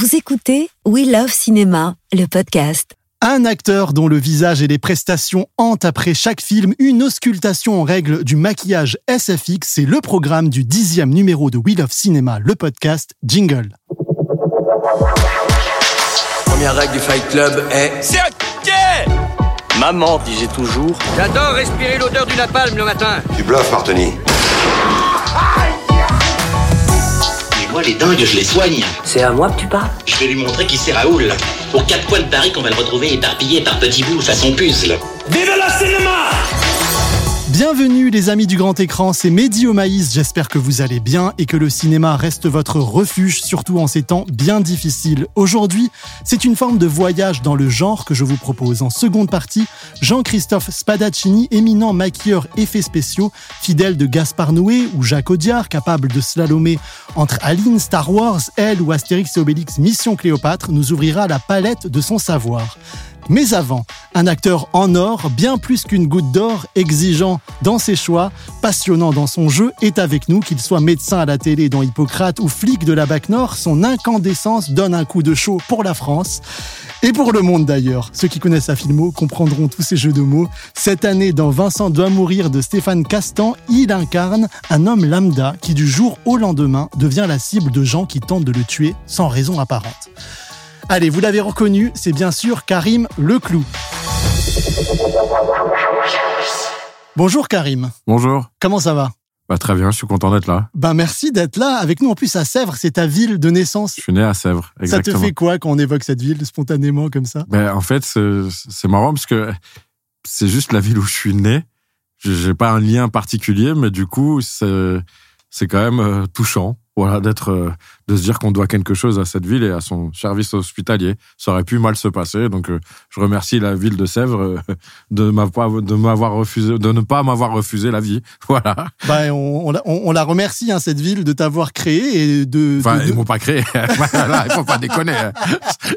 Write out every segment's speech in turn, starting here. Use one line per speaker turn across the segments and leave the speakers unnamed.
Vous écoutez We Love Cinéma, le podcast.
Un acteur dont le visage et les prestations hantent après chaque film une auscultation en règle du maquillage SFX, c'est le programme du dixième numéro de We Love Cinéma, le podcast Jingle.
Première règle du Fight Club est
C'est ok
Maman disait toujours
J'adore respirer l'odeur du napalm le matin.
Tu bluffes, Martoni.
Moi, les dingues, je les soigne.
C'est à moi que tu parles
Je vais lui montrer qui c'est Raoul. Aux quatre coins de Paris qu'on va le retrouver éparpillé par petits bouts façon puzzle.
Vive le cinéma
Bienvenue les amis du grand écran, c'est Mehdi au maïs, j'espère que vous allez bien et que le cinéma reste votre refuge, surtout en ces temps bien difficiles. Aujourd'hui, c'est une forme de voyage dans le genre que je vous propose. En seconde partie, Jean-Christophe Spadaccini, éminent maquilleur effets spéciaux, fidèle de Gaspard Noé ou Jacques Audiard, capable de slalomer entre Aline, Star Wars, Elle ou Astérix et Obélix Mission Cléopâtre, nous ouvrira la palette de son savoir. Mais avant, un acteur en or, bien plus qu'une goutte d'or, exigeant dans ses choix, passionnant dans son jeu, est avec nous, qu'il soit médecin à la télé dans Hippocrate ou flic de la BAC Nord, son incandescence donne un coup de chaud pour la France. Et pour le monde d'ailleurs. Ceux qui connaissent sa filmo comprendront tous ces jeux de mots. Cette année, dans Vincent doit mourir de Stéphane Castan, il incarne un homme lambda qui du jour au lendemain devient la cible de gens qui tentent de le tuer sans raison apparente. Allez, vous l'avez reconnu, c'est bien sûr Karim Leclou. Bonjour Karim,
Bonjour.
comment ça va?
Bah, très bien, je suis content d'être là.
Ben merci d'être là avec nous. En plus à Sèvres, c'est ta ville de naissance.
Je suis né à Sèvres,
Ça te
exactement.
fait quoi quand on évoque cette ville spontanément comme ça?
Ben, en fait, c'est marrant parce que c'est juste la ville où je suis né. J'ai pas un lien particulier, mais du coup, c'est c'est quand même euh, touchant. Voilà, d'être, euh, de se dire qu'on doit quelque chose à cette ville et à son service hospitalier. Ça aurait pu mal se passer, donc euh, je remercie la ville de Sèvres euh, de m'avoir, de m'avoir refusé, de ne pas m'avoir refusé la vie. Voilà.
Ben, on, on la- on- on la remercie hein, cette ville de t'avoir créé et de.
Enfin,
de- de-
ils m'ont pas créé. voilà, il faut pas déconner.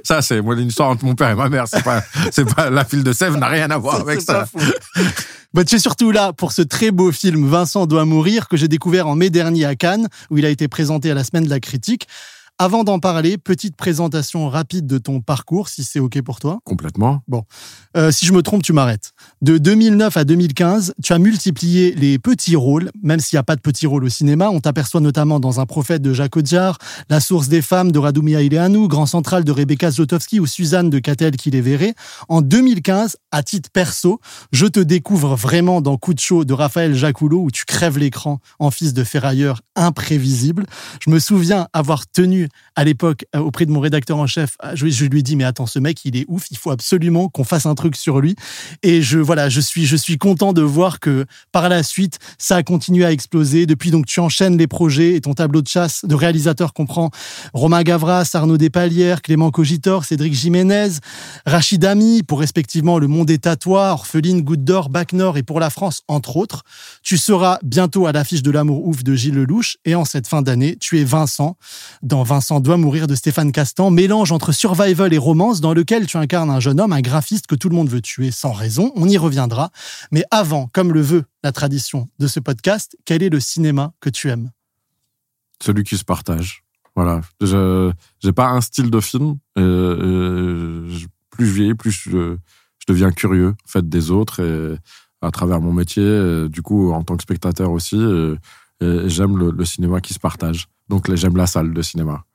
Ça, c'est moi, une histoire entre mon père et ma mère. C'est pas, c'est pas la ville de Sèvres n'a rien à voir avec ça.
Bah, tu es surtout là pour ce très beau film Vincent doit mourir que j'ai découvert en mai dernier à Cannes où il a été présenté à la semaine de la critique. Avant d'en parler, petite présentation rapide de ton parcours si c'est OK pour toi.
Complètement.
Euh, si je me trompe, tu m'arrêtes. De 2009 à 2015, tu as multiplié les petits rôles, même s'il n'y a pas de petits rôles au cinéma. On t'aperçoit notamment dans Un prophète de Jacques Audiard, La source des femmes de Radoumia Ileanu, Grand Central de Rebecca Zlotowski ou Suzanne de Catel qui les verrait. En 2015, à titre perso, je te découvre vraiment dans Coup de chaud de Raphaël Jacoulot où tu crèves l'écran en fils de ferrailleur imprévisible. Je me souviens avoir tenu à l'époque euh, auprès de mon rédacteur en chef. euh, Je, lui ai dit mais attends ce mec il est ouf, il faut absolument qu'on fasse un truc sur lui. Et je voilà je suis je suis content de voir que par la suite ça a continué à exploser. Depuis donc tu enchaînes les projets et ton tableau de chasse de réalisateur comprend Romain Gavras, Arnaud Despalières, Clément Cogitor, Cédric Jiménez, Rachid Ami pour respectivement Le Monde des Tatouages, Orpheline, Goutte d'Or, Bac Nord et pour la France entre autres. Tu seras bientôt à l'affiche de L'amour ouf de Gilles Lelouch et en cette fin d'année tu es Vincent dans Vincent doit mourir de Stéphane Castan, mélange entre survival et romance dans lequel tu incarnes un jeune homme, un graphiste que tout le monde veut tuer sans raison. On y reviendra. Mais avant, comme le veut la tradition de ce podcast, quel est le cinéma que tu aimes?
Celui qui se partage. Voilà. Je, j'ai pas un style de film. Euh, euh, plus je vieillis, plus je, deviens curieux, en fait, des autres et à travers mon métier. euh, du coup, en tant que spectateur aussi, j'aime le, cinéma qui se partage. Donc, j'aime la salle de cinéma.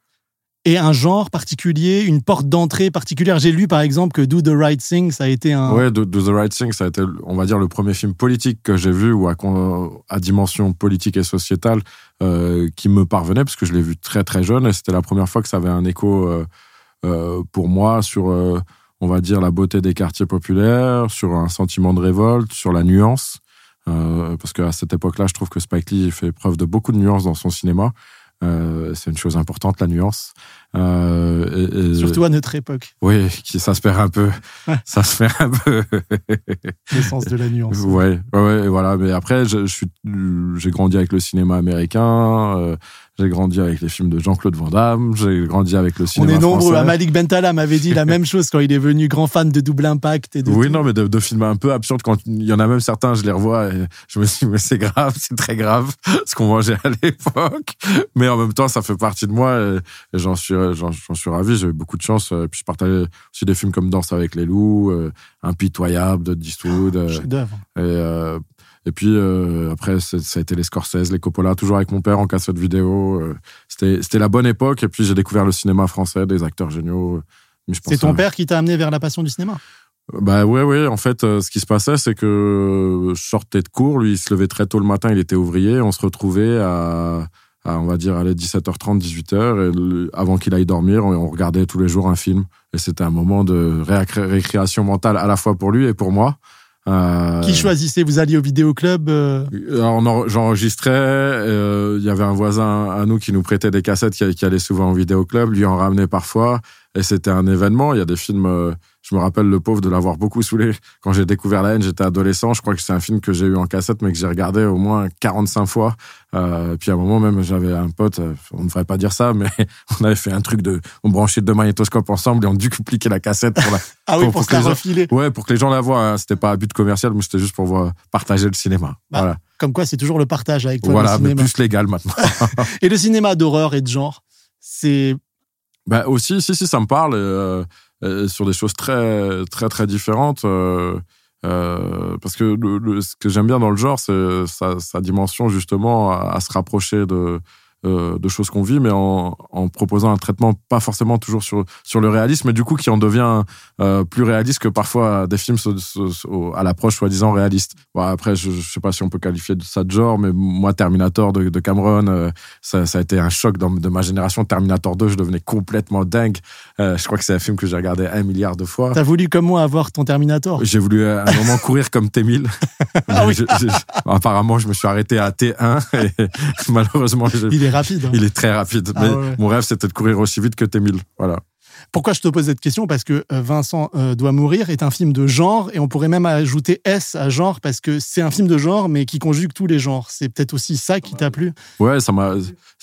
Et un genre particulier, une porte d'entrée particulière. J'ai lu par exemple que Do the Right Thing, ça a été un.
Ouais, Do, the Right Thing, ça a été, on va dire, le premier film politique que j'ai vu ou à, dimension politique et sociétale euh, qui me parvenait parce que je l'ai vu très très jeune et c'était la première fois que ça avait un écho euh, euh, pour moi sur, on va dire, la beauté des quartiers populaires, sur un sentiment de révolte, sur la nuance. Parce qu'à cette époque-là, je trouve que Spike Lee fait preuve de beaucoup de nuances dans son cinéma. Euh, c'est une chose importante, la nuance. Euh, et- et-
Surtout à notre époque,
Oui, qui, ça se perd un peu. Ça se perd un peu.
l'essence de la nuance.
Ouais, ouais, voilà. Mais après, je, je suis, j'ai grandi avec le cinéma américain. euh, j'ai grandi avec les films de Jean-Claude Van Damme. J'ai grandi avec le
On
cinéma
est nombreux.
français.
Malik Bentala m'avait dit la même chose quand il est venu grand fan de Double Impact et de
Oui,
tout.
non, mais de, de films un peu absurdes. Quand il y en a même certains, je les revois et je me dis, mais c'est grave, c'est très grave ce qu'on mangeait à l'époque. Mais en même temps, ça fait partie de moi et, et j'en suis, j'en suis ravi. J'ai eu beaucoup de chance. Et puis je partageais aussi des films comme Danse avec les loups, euh, Impitoyable de Eastwood. euh,
Chef-d'œuvre.
et, euh, et puis euh, après, ça a été les Scorsese, les Coppola, toujours avec mon père en cassette vidéo. euh, C'était la bonne époque. Et puis j'ai découvert le cinéma français, des acteurs géniaux.
C'est ton père qui t'a amené vers la passion du cinéma?
Bah ouais, ouais. En fait, euh, ce qui se passait, c'est que je sortais de cours. Lui, il se levait très tôt le matin. Il était ouvrier. On se retrouvait à, à, on va dire, aller 17h30, 18h. Et le- avant qu'il aille dormir, on, on regardait tous les jours un film. Et c'était un moment de récréation mentale à la fois pour lui et pour moi. Euh,
Qui choisissait Vous alliez au vidéoclub euh,
en- j'enregistrais. euh, Il y avait un voisin à nous qui nous prêtait des cassettes qui, qui allait souvent au vidéoclub. Lui en ramenait parfois. Et c'était un événement. Il y a des films. Je me rappelle le pauvre de l'avoir beaucoup saoulé. Quand j'ai découvert la haine, j'étais adolescent. Je crois que c'est un film que j'ai eu en cassette, mais que j'ai regardé au moins 45 fois. Euh, puis à un moment même, j'avais un pote. On ne devrait pas dire ça, mais on avait fait un truc de. On branchait deux magnétoscopes ensemble et on dupliquait la cassette pour la,
Ah oui,
Pour-
pour,
pour
se
que
la
les gens-
refiler.
Ouais, pour que les gens la voient. hein. C'était pas à but commercial, mais c'était juste pour voir, partager le cinéma.
Bah,
voilà.
Comme quoi, c'est toujours le partage avec toi,
Voilà,
le
mais
cinéma.
plus légal maintenant.
Et le cinéma d'horreur et de genre, c'est
Bah aussi, si, si, ça me parle. euh, sur des choses très, très, très différentes. euh, euh, parce que le, le- ce que j'aime bien dans le genre, c'est sa, sa dimension justement à, à se rapprocher de, euh, de choses qu'on vit, mais en, en proposant un traitement pas forcément toujours sur, sur le réalisme, mais du coup qui en devient euh, plus réaliste que parfois des films à l'approche soi-disant réaliste. Bon, après, je, je sais pas si on peut qualifier ça de genre, mais moi, Terminator de, de Cameron, euh, ça, ça a été un choc dans, de ma génération. Terminator 2, je devenais complètement dingue. Je crois que c'est un film que j'ai regardé un milliard de fois.
T'as voulu comme moi avoir ton Terminator?
J'ai voulu à un moment courir comme T1000.
Ah oui.
Je- je- apparemment, je me suis arrêté à T1 et malheureusement, j'ai-
rapide. hein.
il est très rapide.
Ah
Mais
ouais.
mon rêve, c'était de courir aussi vite que T1000. Voilà.
Pourquoi je te pose cette question? Parce que euh, Vincent euh, doit mourir est un film de genre et on pourrait même ajouter S à genre parce que c'est un film de genre mais qui conjugue tous les genres. C'est peut-être aussi ça qui t'a plu?
Ouais, ça m'a.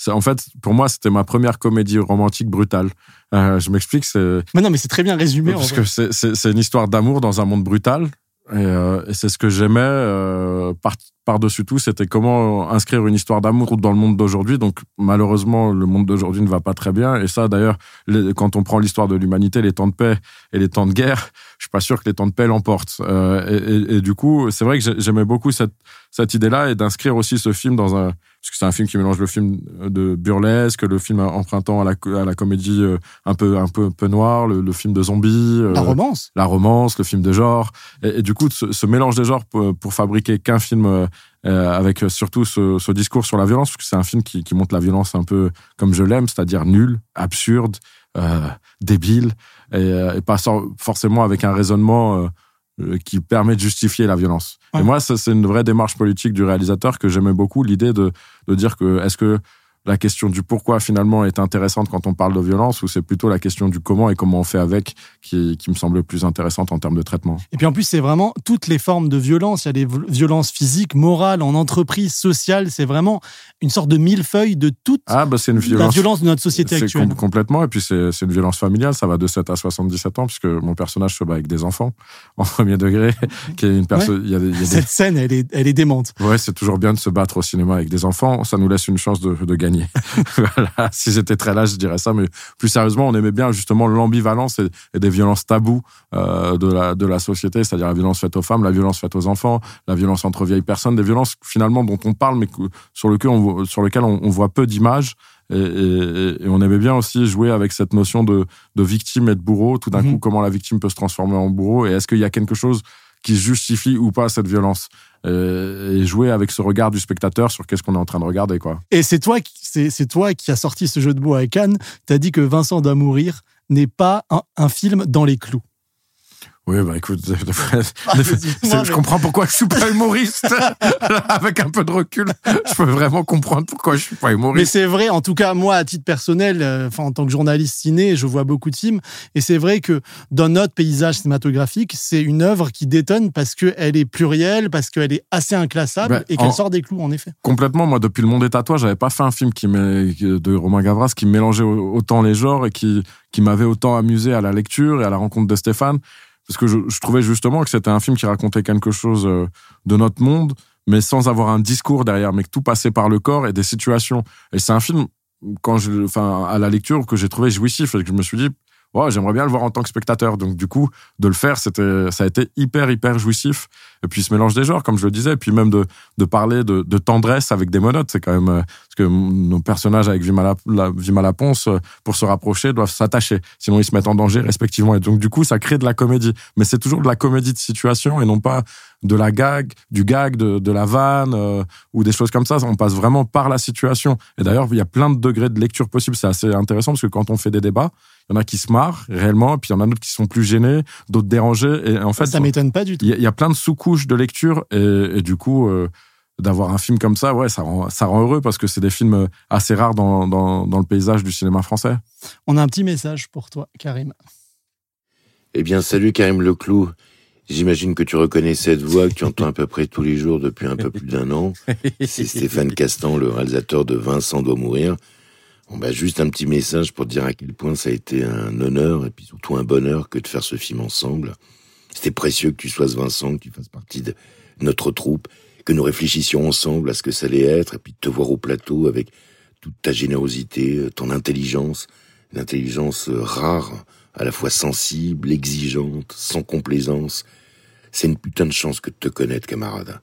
En fait, pour moi, c'était ma première comédie romantique brutale. Euh, je m'explique, c'est
Mais non, mais c'est très bien résumé. en
parce
vrai.
que c'est une histoire d'amour dans un monde brutal. Et, euh, c'est ce que j'aimais euh, par, par-dessus tout, c'était comment inscrire une histoire d'amour dans le monde d'aujourd'hui. Donc malheureusement, le monde d'aujourd'hui ne va pas très bien. Et ça, d'ailleurs, quand on prend l'histoire de l'humanité, les temps de paix et les temps de guerre, je suis pas sûr que les temps de paix l'emportent. Euh, et, et- et du coup, c'est vrai que j'ai- j'aimais beaucoup cette, cette idée-là et d'inscrire aussi ce film dans un... Parce que c'est un film qui mélange le film de burlesque, le film empruntant à la, à la comédie euh, un peu, un peu, un peu noire, le, le film de zombies. euh,
La romance.
la romance, le film de genre. Et, et du coup, ce, ce mélange des genres pour, pour fabriquer qu'un film euh, euh, avec euh, surtout ce, ce discours sur la violence, parce que c'est un film qui, qui montre la violence un peu comme je l'aime, c'est-à-dire nul, absurde, euh, débile, et, euh, et pas forcément avec un raisonnement euh, euh, qui permet de justifier la violence.
Ouais.
Et moi, c'est une vraie démarche politique du réalisateur que j'aimais beaucoup, l'idée de, de dire que est-ce que la question du pourquoi finalement est intéressante quand on parle de violence ou c'est plutôt la question du comment et comment on fait avec qui, qui me semble plus intéressante en termes de traitement?
Et puis en plus, c'est vraiment toutes les formes de violence. Il y a des violences physiques, morales, en entreprise, sociales. C'est vraiment une sorte de millefeuille de toute
Ah, bah
la
violence.
de notre société actuelle.
com- complètement. Et puis, c'est une violence familiale. Ça va de 7 à 77 ans, puisque mon personnage se bat avec des enfants en premier degré. qui est une personne. Des-
Cette scène, elle est, elle est démente.
Ouais, c'est toujours bien de se battre au cinéma avec des enfants. Ça nous laisse une chance de, de gagner. voilà. Si j'étais très là, je dirais ça. Mais plus sérieusement, on aimait bien justement l'ambivalence et, et des violences tabous euh, de, la, de la société, c'est-à-dire la violence faite aux femmes, la violence faite aux enfants, la violence entre vieilles personnes, des violences finalement dont on parle, mais sur lequel on, sur lequel on, on voit peu d'images. Et, et- et on aimait bien aussi jouer avec cette notion de, de victime et de bourreau. Tout d'un
Mhm.
coup, comment la victime peut se transformer en bourreau? Et est-ce qu'il y a quelque chose qui justifie ou pas cette violence et, et jouer avec ce regard du spectateur sur qu'est-ce qu'on est en train de regarder quoi.
Et c'est toi, qui- c'est, c'est toi qui as sorti ce jeu de mots à Cannes. T'as dit que Vincent doit mourir n'est pas un, un film dans les clous.
Oui bah écoute,
Ah,
je
mais-
comprends pourquoi je suis pas humoriste. avec un peu de recul, je peux vraiment comprendre pourquoi je suis pas
Mais
humoriste.
c'est vrai, en tout cas, moi, à titre personnel, euh, enfin, en tant que journaliste ciné, je vois beaucoup de films. Et c'est vrai que dans notre paysage cinématographique, c'est une œuvre qui détonne parce qu'elle est plurielle, parce qu'elle est assez inclassable
Ben,
et qu'elle
en-
sort des clous, en effet.
Complètement, moi depuis le monde des tatouages, j'avais pas fait un film qui de Romain Gavras qui mélangeait au- autant les genres et qui qui m'avait autant amusé à la lecture et à la rencontre de Stéphane parce que je, je trouvais justement que c'était un film qui racontait quelque chose euh, de notre monde mais sans avoir un discours derrière mais que tout passait par le corps et des situations. Et c'est un film quand je, enfin, à la lecture que j'ai trouvé jouissif et que je me suis dit, ouais, j'aimerais bien le voir en tant que spectateur. Donc du coup, de le faire, c'était, ça a été hyper hyper jouissif. Et puis ce mélange des genres, comme je le disais, et puis même de, de parler de, de tendresse avec des monotes, c'est quand même euh, parce que nos personnages avec Vima, la, Vima Laponce, euh, pour se rapprocher, doivent s'attacher, sinon ils se mettent en danger respectivement. Et donc du coup, ça crée de la comédie, mais c'est toujours de la comédie de situation et non pas de la gag, du gag, de, de la vanne euh, ou des choses comme ça. On passe vraiment par la situation. Et d'ailleurs, il y a plein de degrés de lecture possibles. C'est assez intéressant parce que quand on fait des débats, il y en a qui se marrent réellement, puis il y en a d'autres qui sont plus gênés, d'autres dérangés. Et en fait,
ça m'étonne pas du tout.
Il y, a plein de sous-couches de lecture et, et du coup, euh, d'avoir un film comme ça, ouais, ça rend, ça rend heureux parce que c'est des films assez rares dans, dans, dans le paysage du cinéma français.
On a un petit message pour toi, Karim.
Eh bien, salut Karim Leclou. J'imagine que tu reconnais cette voix que tu entends à peu près tous les jours depuis un peu plus d'un an. C'est Stéphane Castan, le réalisateur de Vincent doit mourir. Bon bah juste un petit message pour te dire à quel point ça a été un honneur et puis surtout un bonheur que de faire ce film ensemble. C'était précieux que tu sois Vincent, que tu fasses partie de notre troupe, que nous réfléchissions ensemble à ce que ça allait être et puis de te voir au plateau avec toute ta générosité, ton intelligence, une intelligence rare, à la fois sensible, exigeante, sans complaisance. C'est une putain de chance que de te connaître, camarade.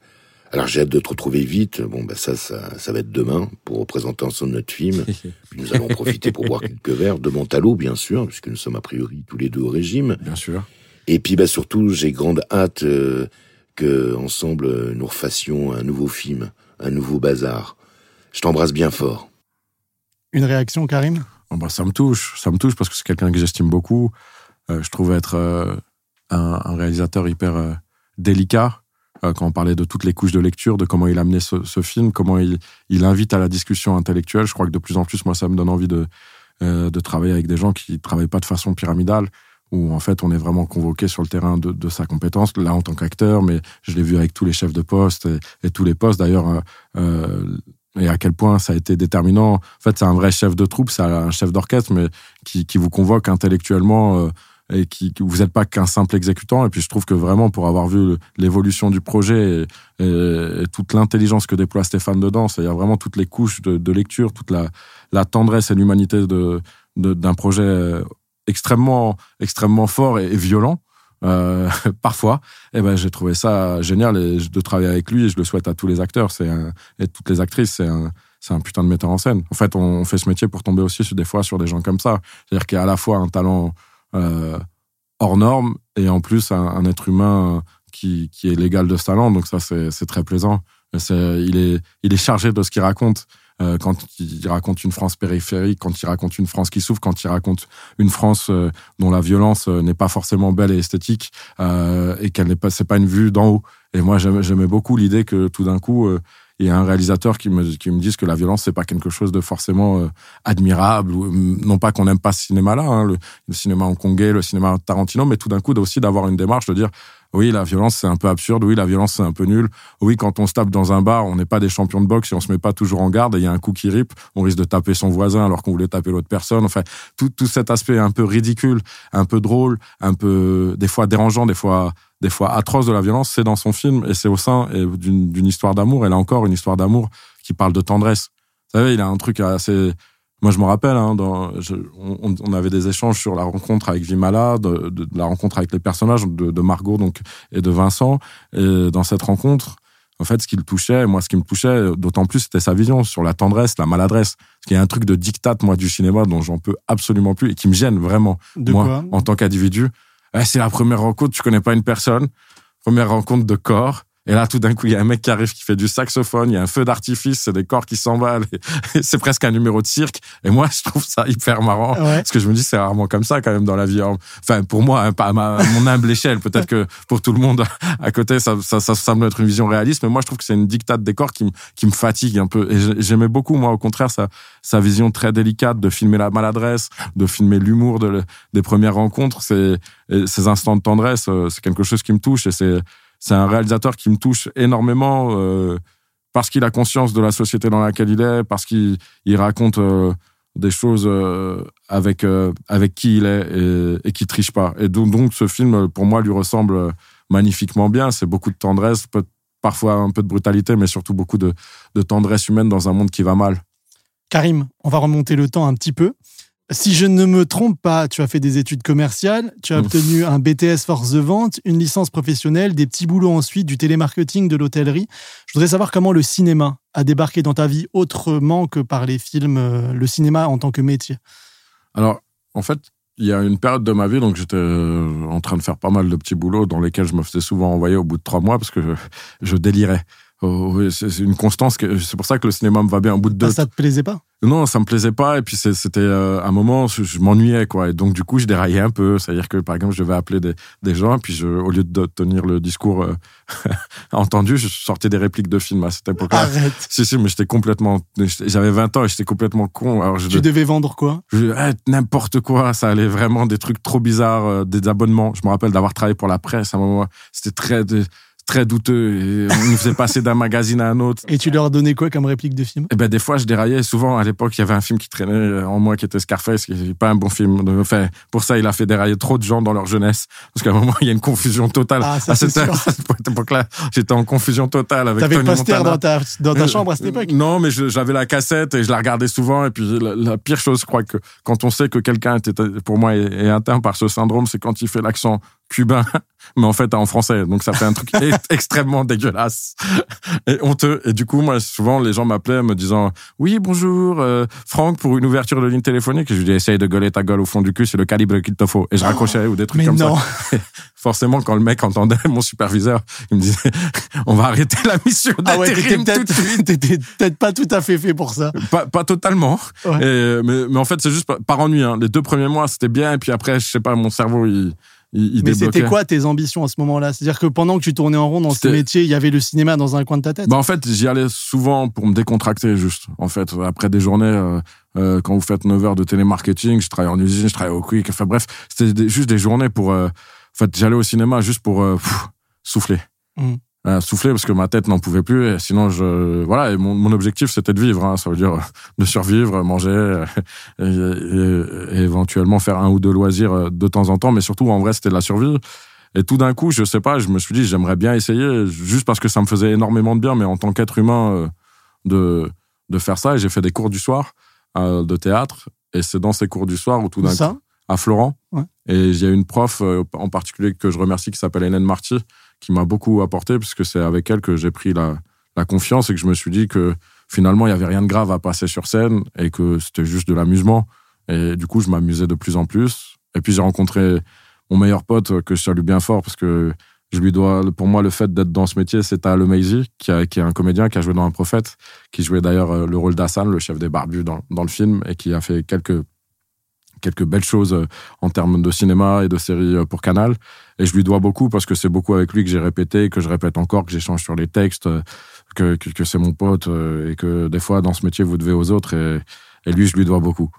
Alors j'ai hâte de te retrouver vite. Bon, bah ça, ça, ça va être demain pour représenter ensemble notre film. Puis nous allons profiter pour boire quelques verres de Montalo, bien sûr, puisque nous sommes a priori tous les deux au régime.
Bien sûr.
Et puis bah surtout, j'ai grande hâte euh, que ensemble nous refassions un nouveau film, un nouveau bazar. Je t'embrasse bien fort.
Une réaction, Karim?
Bah, Ça me touche, ça me touche parce que c'est quelqu'un que j'estime beaucoup. Euh, je trouve être euh, un, réalisateur hyper euh, délicat quand on parlait de toutes les couches de lecture, de comment il a amené ce, film, comment il, invite à la discussion intellectuelle. Je crois que de plus en plus, moi, ça me donne envie de, de travailler avec des gens qui travaillent pas de façon pyramidale, où en fait, on est vraiment convoqué sur le terrain de, de sa compétence, là en tant qu'acteur, mais je l'ai vu avec tous les chefs de poste et, tous les postes. D'ailleurs, et à quel point ça a été déterminant. En fait, c'est un vrai chef de troupe, c'est un chef d'orchestre, mais qui, qui, vous convoque intellectuellement euh, et qui, vous n'êtes pas qu'un simple exécutant. Et puis je trouve que vraiment, pour avoir vu l'évolution du projet et, toute l'intelligence que déploie Stéphane dedans, il y a vraiment toutes les couches de, de lecture, toute la, la tendresse et l'humanité de d'un projet extrêmement extrêmement fort et violent. Euh, parfois, et ben j'ai trouvé ça génial de travailler avec lui et je le souhaite à tous les acteurs, c'est et toutes les actrices, c'est un c'est un putain de metteur en scène. En fait, on fait ce métier pour tomber aussi sur des fois sur des gens comme ça, c'est-à-dire qu'il y a à la fois un talent euh, hors norme et en plus un, un, être humain qui qui est l'égal de ce talent, donc ça c'est c'est très plaisant. Il est il est chargé de ce qu'il raconte euh, quand il raconte une France périphérique, quand il raconte une France qui souffre, quand il raconte une France euh, dont la violence euh, n'est pas forcément belle et esthétique et qu'elle n'est pas, c'est pas une vue d'en haut. Et moi, j'aimais beaucoup l'idée que tout d'un coup, il y a un réalisateur qui me, qui me dise que la violence, c'est pas quelque chose de forcément admirable, ou, non pas qu'on n'aime pas ce cinéma-là, hein, le, le, cinéma hongkongais, le cinéma Tarantino, mais tout d'un coup aussi d'avoir une démarche de dire oui, la violence, c'est un peu absurde. Oui, la violence, c'est un peu nul. Oui, quand on se tape dans un bar, on n'est pas des champions de boxe et on se met pas toujours en garde et il y a un coup qui rip, on risque de taper son voisin alors qu'on voulait taper l'autre personne. Enfin, tout, tout cet aspect un peu ridicule, un peu drôle, un peu, des fois dérangeant, des fois, des fois atroce de la violence, c'est dans son film et c'est au sein d'une histoire d'amour. Et là encore, une histoire d'amour qui parle de tendresse. Vous savez, il a un truc assez, moi, je me rappelle, hein, dans, je, on, on, avait des échanges sur la rencontre avec Vimala, de, de, de la rencontre avec les personnages de, de, Margot donc et de Vincent. Et dans cette rencontre, en fait, ce qui le touchait, moi, ce qui me touchait, d'autant plus, c'était sa vision sur la tendresse, la maladresse. Ce qui est un truc de dictat, moi, du cinéma, dont j'en peux absolument plus et qui me gêne vraiment,
de
moi,
quoi
en tant qu'individu. Eh, c'est la première rencontre, tu connais pas une personne, première rencontre de corps et là, tout d'un coup, il y a un mec qui arrive qui fait du saxophone, il y a un feu d'artifice, c'est des corps qui s'emballent. C'est presque un numéro de cirque. Et moi, je trouve ça hyper marrant.
Ouais.
Parce que je me dis, c'est rarement comme ça quand même dans la vie. Enfin, pour moi, hein, pas à, ma, à mon humble échelle. Peut-être que pour tout le monde à côté, ça, ça, ça semble être une vision réaliste. Mais moi, je trouve que c'est une dictate des corps qui, qui me fatigue un peu. Et j'aimais beaucoup, moi, au contraire, sa, sa vision très délicate de filmer la maladresse, de filmer l'humour de, des premières rencontres. C'est, ces instants de tendresse, euh, c'est quelque chose qui me touche. Et c'est, c'est un réalisateur qui me touche énormément euh, parce qu'il a conscience de la société dans laquelle il est, parce qu'il il raconte euh, des choses euh, avec avec qui il est et, et qui triche pas. Et donc, ce film pour moi lui ressemble magnifiquement bien. C'est beaucoup de tendresse, parfois un peu de brutalité, mais surtout beaucoup de tendresse humaine dans un monde qui va mal.
Karim, on va remonter le temps un petit peu. Si je ne me trompe pas, tu as fait des études commerciales, tu as obtenu un BTS force de vente, une licence professionnelle, des petits boulots ensuite, du télémarketing, de l'hôtellerie. Je voudrais savoir comment le cinéma a débarqué dans ta vie autrement que par les films, euh, le cinéma en tant que métier.
Alors, en fait, il y a une période de ma vie, donc j'étais euh, en train de faire pas mal de petits boulots dans lesquels je me faisais souvent envoyer au bout de trois mois parce que je, je délirais. Oh, c'est une constance. que C'est pour ça que le cinéma me va bien. Au bout de deux,
Ah, ça te plaisait pas?
Non, ça me plaisait pas. Et puis c'était euh, un moment, je, je m'ennuyais quoi. Et donc du coup, je déraillais un peu. C'est-à-dire que par exemple, je devais appeler des, des gens, et puis je, au lieu de tenir le discours euh, entendu, je sortais des répliques de films à cette époque-là.
Arrête.
Si si, mais j'étais complètement, j'avais 20 ans et j'étais complètement con. Alors je,
Tu devais vendre quoi?
Eh, n'importe quoi, ça allait vraiment des trucs trop bizarres, euh, des abonnements. Je me rappelle d'avoir travaillé pour la presse à un moment. C'était très très douteux. Et on nous faisait passer d'un magazine à un autre.
Et tu leur donnais quoi comme réplique de film?
Et ben des fois je déraillais. Souvent à l'époque il y avait un film qui traînait euh, en moi qui était Scarface, qui n'est pas un bon film. Enfin pour ça il a fait dérailler trop de gens dans leur jeunesse parce qu'à un moment il y a une confusion totale.
Ah, ça,
à cette, époque-là j'étais en confusion totale avec
T'avais
Tony
poster
Montana.
dans ta, dans ta
Euh,
chambre à cette époque?
Non, mais j'avais la cassette et je la regardais souvent. Et puis la, la pire chose, je crois que quand on sait que quelqu'un était pour moi est, est atteint par ce syndrome, c'est quand il fait l'accent cubain, mais en fait en français. Donc ça fait un truc extrêmement dégueulasse et honteux. Et du coup, moi, souvent les gens m'appelaient me disant oui bonjour euh, Franck pour une ouverture de ligne téléphonique. Et je lui dis essaye de gueuler ta gueule au fond du cul, c'est le calibre qu'il te faut. Et je raccrochais ou des trucs
Mais
comme
non.
ça. Forcément, quand le mec entendait mon superviseur, il me disait on va arrêter la mission
Ah ouais, t'étais
d'intérim tout de suite.
peut-être t'étais peut-être pas tout à fait fait pour ça.
Pas, pas totalement.
Ouais.
Et, mais, mais en fait, c'est juste par, par ennui. Hein. Les deux premiers mois, c'était bien. Et puis après, je sais pas, mon cerveau, il, il, il
Mais c'était quoi tes ambitions à ce moment-là? C'est-à-dire que pendant que tu tournais en rond dans ce métier, il y avait le cinéma dans un coin de ta tête?
Bah, En fait, j'y allais souvent pour me décontracter, juste. En fait, après des journées, euh, euh, quand vous faites 9 heures de télémarketing, je travaillais en usine, je travaillais au Quick. Enfin bref, c'était juste des journées pour... euh, en fait, j'allais au cinéma juste pour pff, souffler.
Mm.
Euh, souffler parce que ma tête n'en pouvait plus. Et sinon, je voilà. Et mon, mon objectif, c'était de vivre. Hein, ça veut dire euh, de survivre, manger, euh, et, et- et éventuellement faire un ou deux loisirs euh, de temps en temps. Mais surtout, en vrai, c'était de la survie. Et tout d'un coup, je sais pas, je me suis dit, j'aimerais bien essayer, juste parce que ça me faisait énormément de bien, mais en tant qu'être humain, euh, de, de faire ça. Et j'ai fait des cours du soir euh, de théâtre. Et c'est dans ces cours du soir où tout d'un coup, à Florent.
Ouais.
Et il y a une prof euh, en particulier que je remercie qui s'appelle Hélène Marty, qui m'a beaucoup apporté, puisque c'est avec elle que j'ai pris la, la confiance et que je me suis dit que finalement, il y avait rien de grave à passer sur scène et que c'était juste de l'amusement. Et du coup, je m'amusais de plus en plus. Et puis, j'ai rencontré mon meilleur pote euh, que je salue bien fort parce que je lui dois, pour moi, le fait d'être dans ce métier, c'est Maizi, qui, qui est un comédien qui a joué dans Un Prophète, qui jouait d'ailleurs euh, le rôle d'Hassan, le chef des barbus dans, dans le film, et qui a fait quelques, quelques belles choses euh, en termes de cinéma et de séries euh, pour Canal. Et je lui dois beaucoup parce que c'est beaucoup avec lui que j'ai répété, que je répète encore, que j'échange sur les textes, euh, que, que, que c'est mon pote, et que des fois, dans ce métier, vous devez aux autres. Et, et lui, je lui dois beaucoup.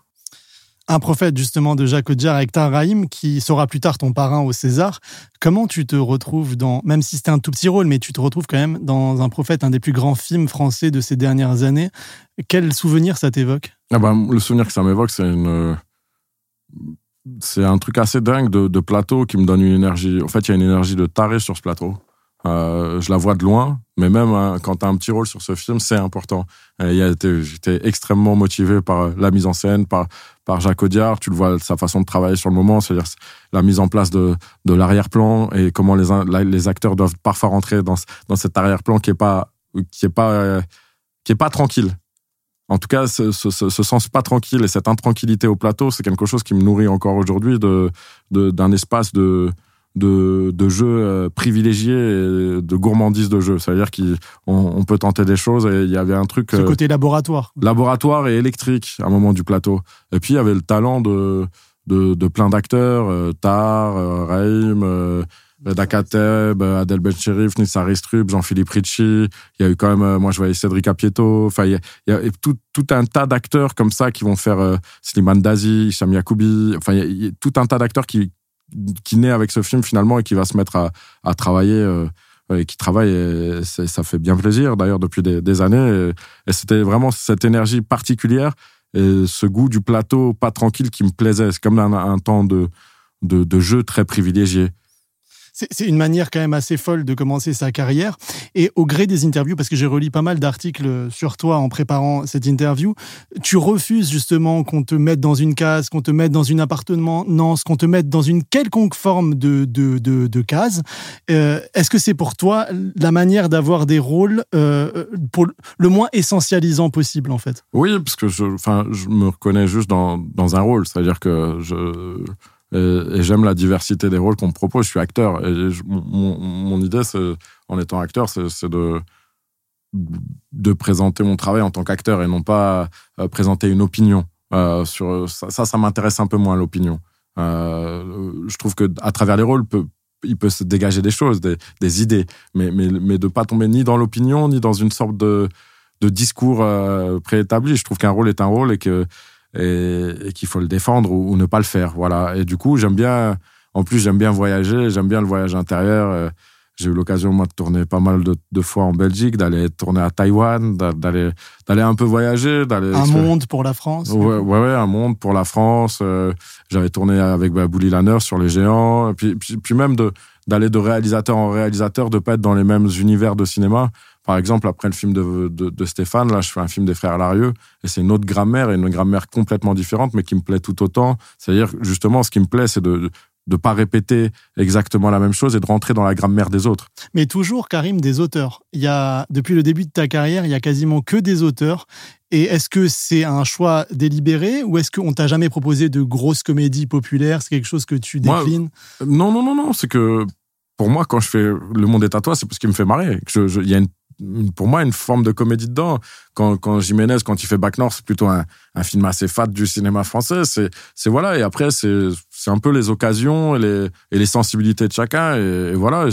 Un prophète justement de Jacques Audiard avec Rahim qui sera plus tard ton parrain au César. Comment tu te retrouves dans, même si c'était un tout petit rôle, mais tu te retrouves quand même dans un prophète, un des plus grands films français de ces dernières années. Quel souvenir ça t'évoque?
Ah bah, le souvenir que ça m'évoque, c'est une. C'est un truc assez dingue de, plateau qui me donne une énergie. En fait, il y a une énergie de taré sur ce plateau. Euh, je la vois de loin, mais même hein, quand tu as un petit rôle sur ce film, c'est important. J'étais extrêmement motivé par la mise en scène, par, par Jacques Audiard. Tu le vois, sa façon de travailler sur le moment, c'est-à-dire la mise en place de, de l'arrière-plan et comment les, les acteurs doivent parfois rentrer dans, dans cet arrière-plan qui est pas, pas, euh, pas tranquille. En tout cas, ce, ce, ce- ce sens pas tranquille et cette intranquillité au plateau, c'est quelque chose qui me nourrit encore aujourd'hui de, de- d'un espace de, de, de jeu euh, privilégié et de gourmandise de jeu. C'est-à-dire qu'on on peut tenter des choses et il y avait un truc
Ce
euh,
côté laboratoire.
laboratoire et électrique à un moment du plateau. Et puis il y avait le talent de, de, de plein d'acteurs, euh, Tar, Raïm, euh, Reda Kateb, euh, Adel Bencherif, Nissa Ristrup, Jean-Philippe Ricci. Il y a eu quand même, euh, moi je voyais Cédric Apieto. Enfin, il y a, tout, un tas d'acteurs comme ça qui vont faire euh, Slimane Dazi, Hicham Yacoubi. Enfin, il y, a, tout un tas d'acteurs qui, qui naît avec ce film finalement et qui va se mettre à, travailler. et qui travaille et ça fait bien plaisir d'ailleurs depuis des, années et, c'était vraiment cette énergie particulière et ce goût du plateau pas tranquille qui me plaisait c'est comme un, un temps de, de jeu très privilégié
C'est une manière quand même assez folle de commencer sa carrière. Et au gré des interviews, parce que j'ai relu pas mal d'articles sur toi en préparant cette interview, tu refuses justement qu'on te mette dans une case, qu'on te mette dans une appartement, non, qu'on te mette dans une quelconque forme de, de, de, case. Euh, est-ce que c'est pour toi la manière d'avoir des rôles euh, le moins essentialisant possible en fait?
Oui, parce que je, je me reconnais juste dans, dans un rôle, c'est-à-dire que je et, j'aime la diversité des rôles qu'on me propose. Je suis acteur et mon, mon, idée, en étant acteur, c'est de présenter mon travail en tant qu'acteur et non pas euh, présenter une opinion. Euh, sur ça, ça, m'intéresse un peu moins l'opinion. Euh, je trouve que à travers les rôles, il peut se dégager des choses, des, idées, mais, mais, mais de pas tomber ni dans l'opinion ni dans une sorte de discours préétabli. Je trouve qu'un rôle est un rôle et que et, qu'il faut le défendre ou, ne pas le faire. Voilà. Et du coup, j'aime bien. En plus, j'aime bien voyager. J'aime bien le voyage intérieur. Euh, j'ai eu l'occasion moi de tourner pas mal de, fois en Belgique, d'aller tourner à Taïwan, d'aller d'aller un peu voyager, d'aller
un monde pour la France.
Ouais, ouais, un monde pour la France. Euh, j'avais tourné avec Bully Lanner sur les géants, et puis, puis, puis même de d'aller de réalisateur en réalisateur, de pas être dans les mêmes univers de cinéma. Par exemple, après le film de, de, Stéphane, là, je fais un film des frères Larieux, et c'est une autre grammaire, et une grammaire complètement différente, mais qui me plaît tout autant. C'est-à-dire, justement, ce qui me plaît, c'est de ne pas répéter exactement la même chose et de rentrer dans la grammaire des autres.
Mais toujours, Karim, des auteurs. Il y a, depuis le début de ta carrière, il y a quasiment que des auteurs. Et est-ce que c'est un choix délibéré ou est-ce qu'on t'a jamais proposé de grosses comédies populaires? C'est quelque chose que tu déclines?
Non, non, non, non. C'est que pour moi, quand je fais Le Monde est à toi, c'est parce qu'il me fait marrer. Il y a une pour moi une forme de comédie dedans. Quand, quand Jiménez, quand il fait Bac Nord, c'est plutôt un, un, film assez fat du cinéma français. C'est, c'est voilà. Et après, c'est, c'est un peu les occasions et les, et les sensibilités de chacun. Et, voilà.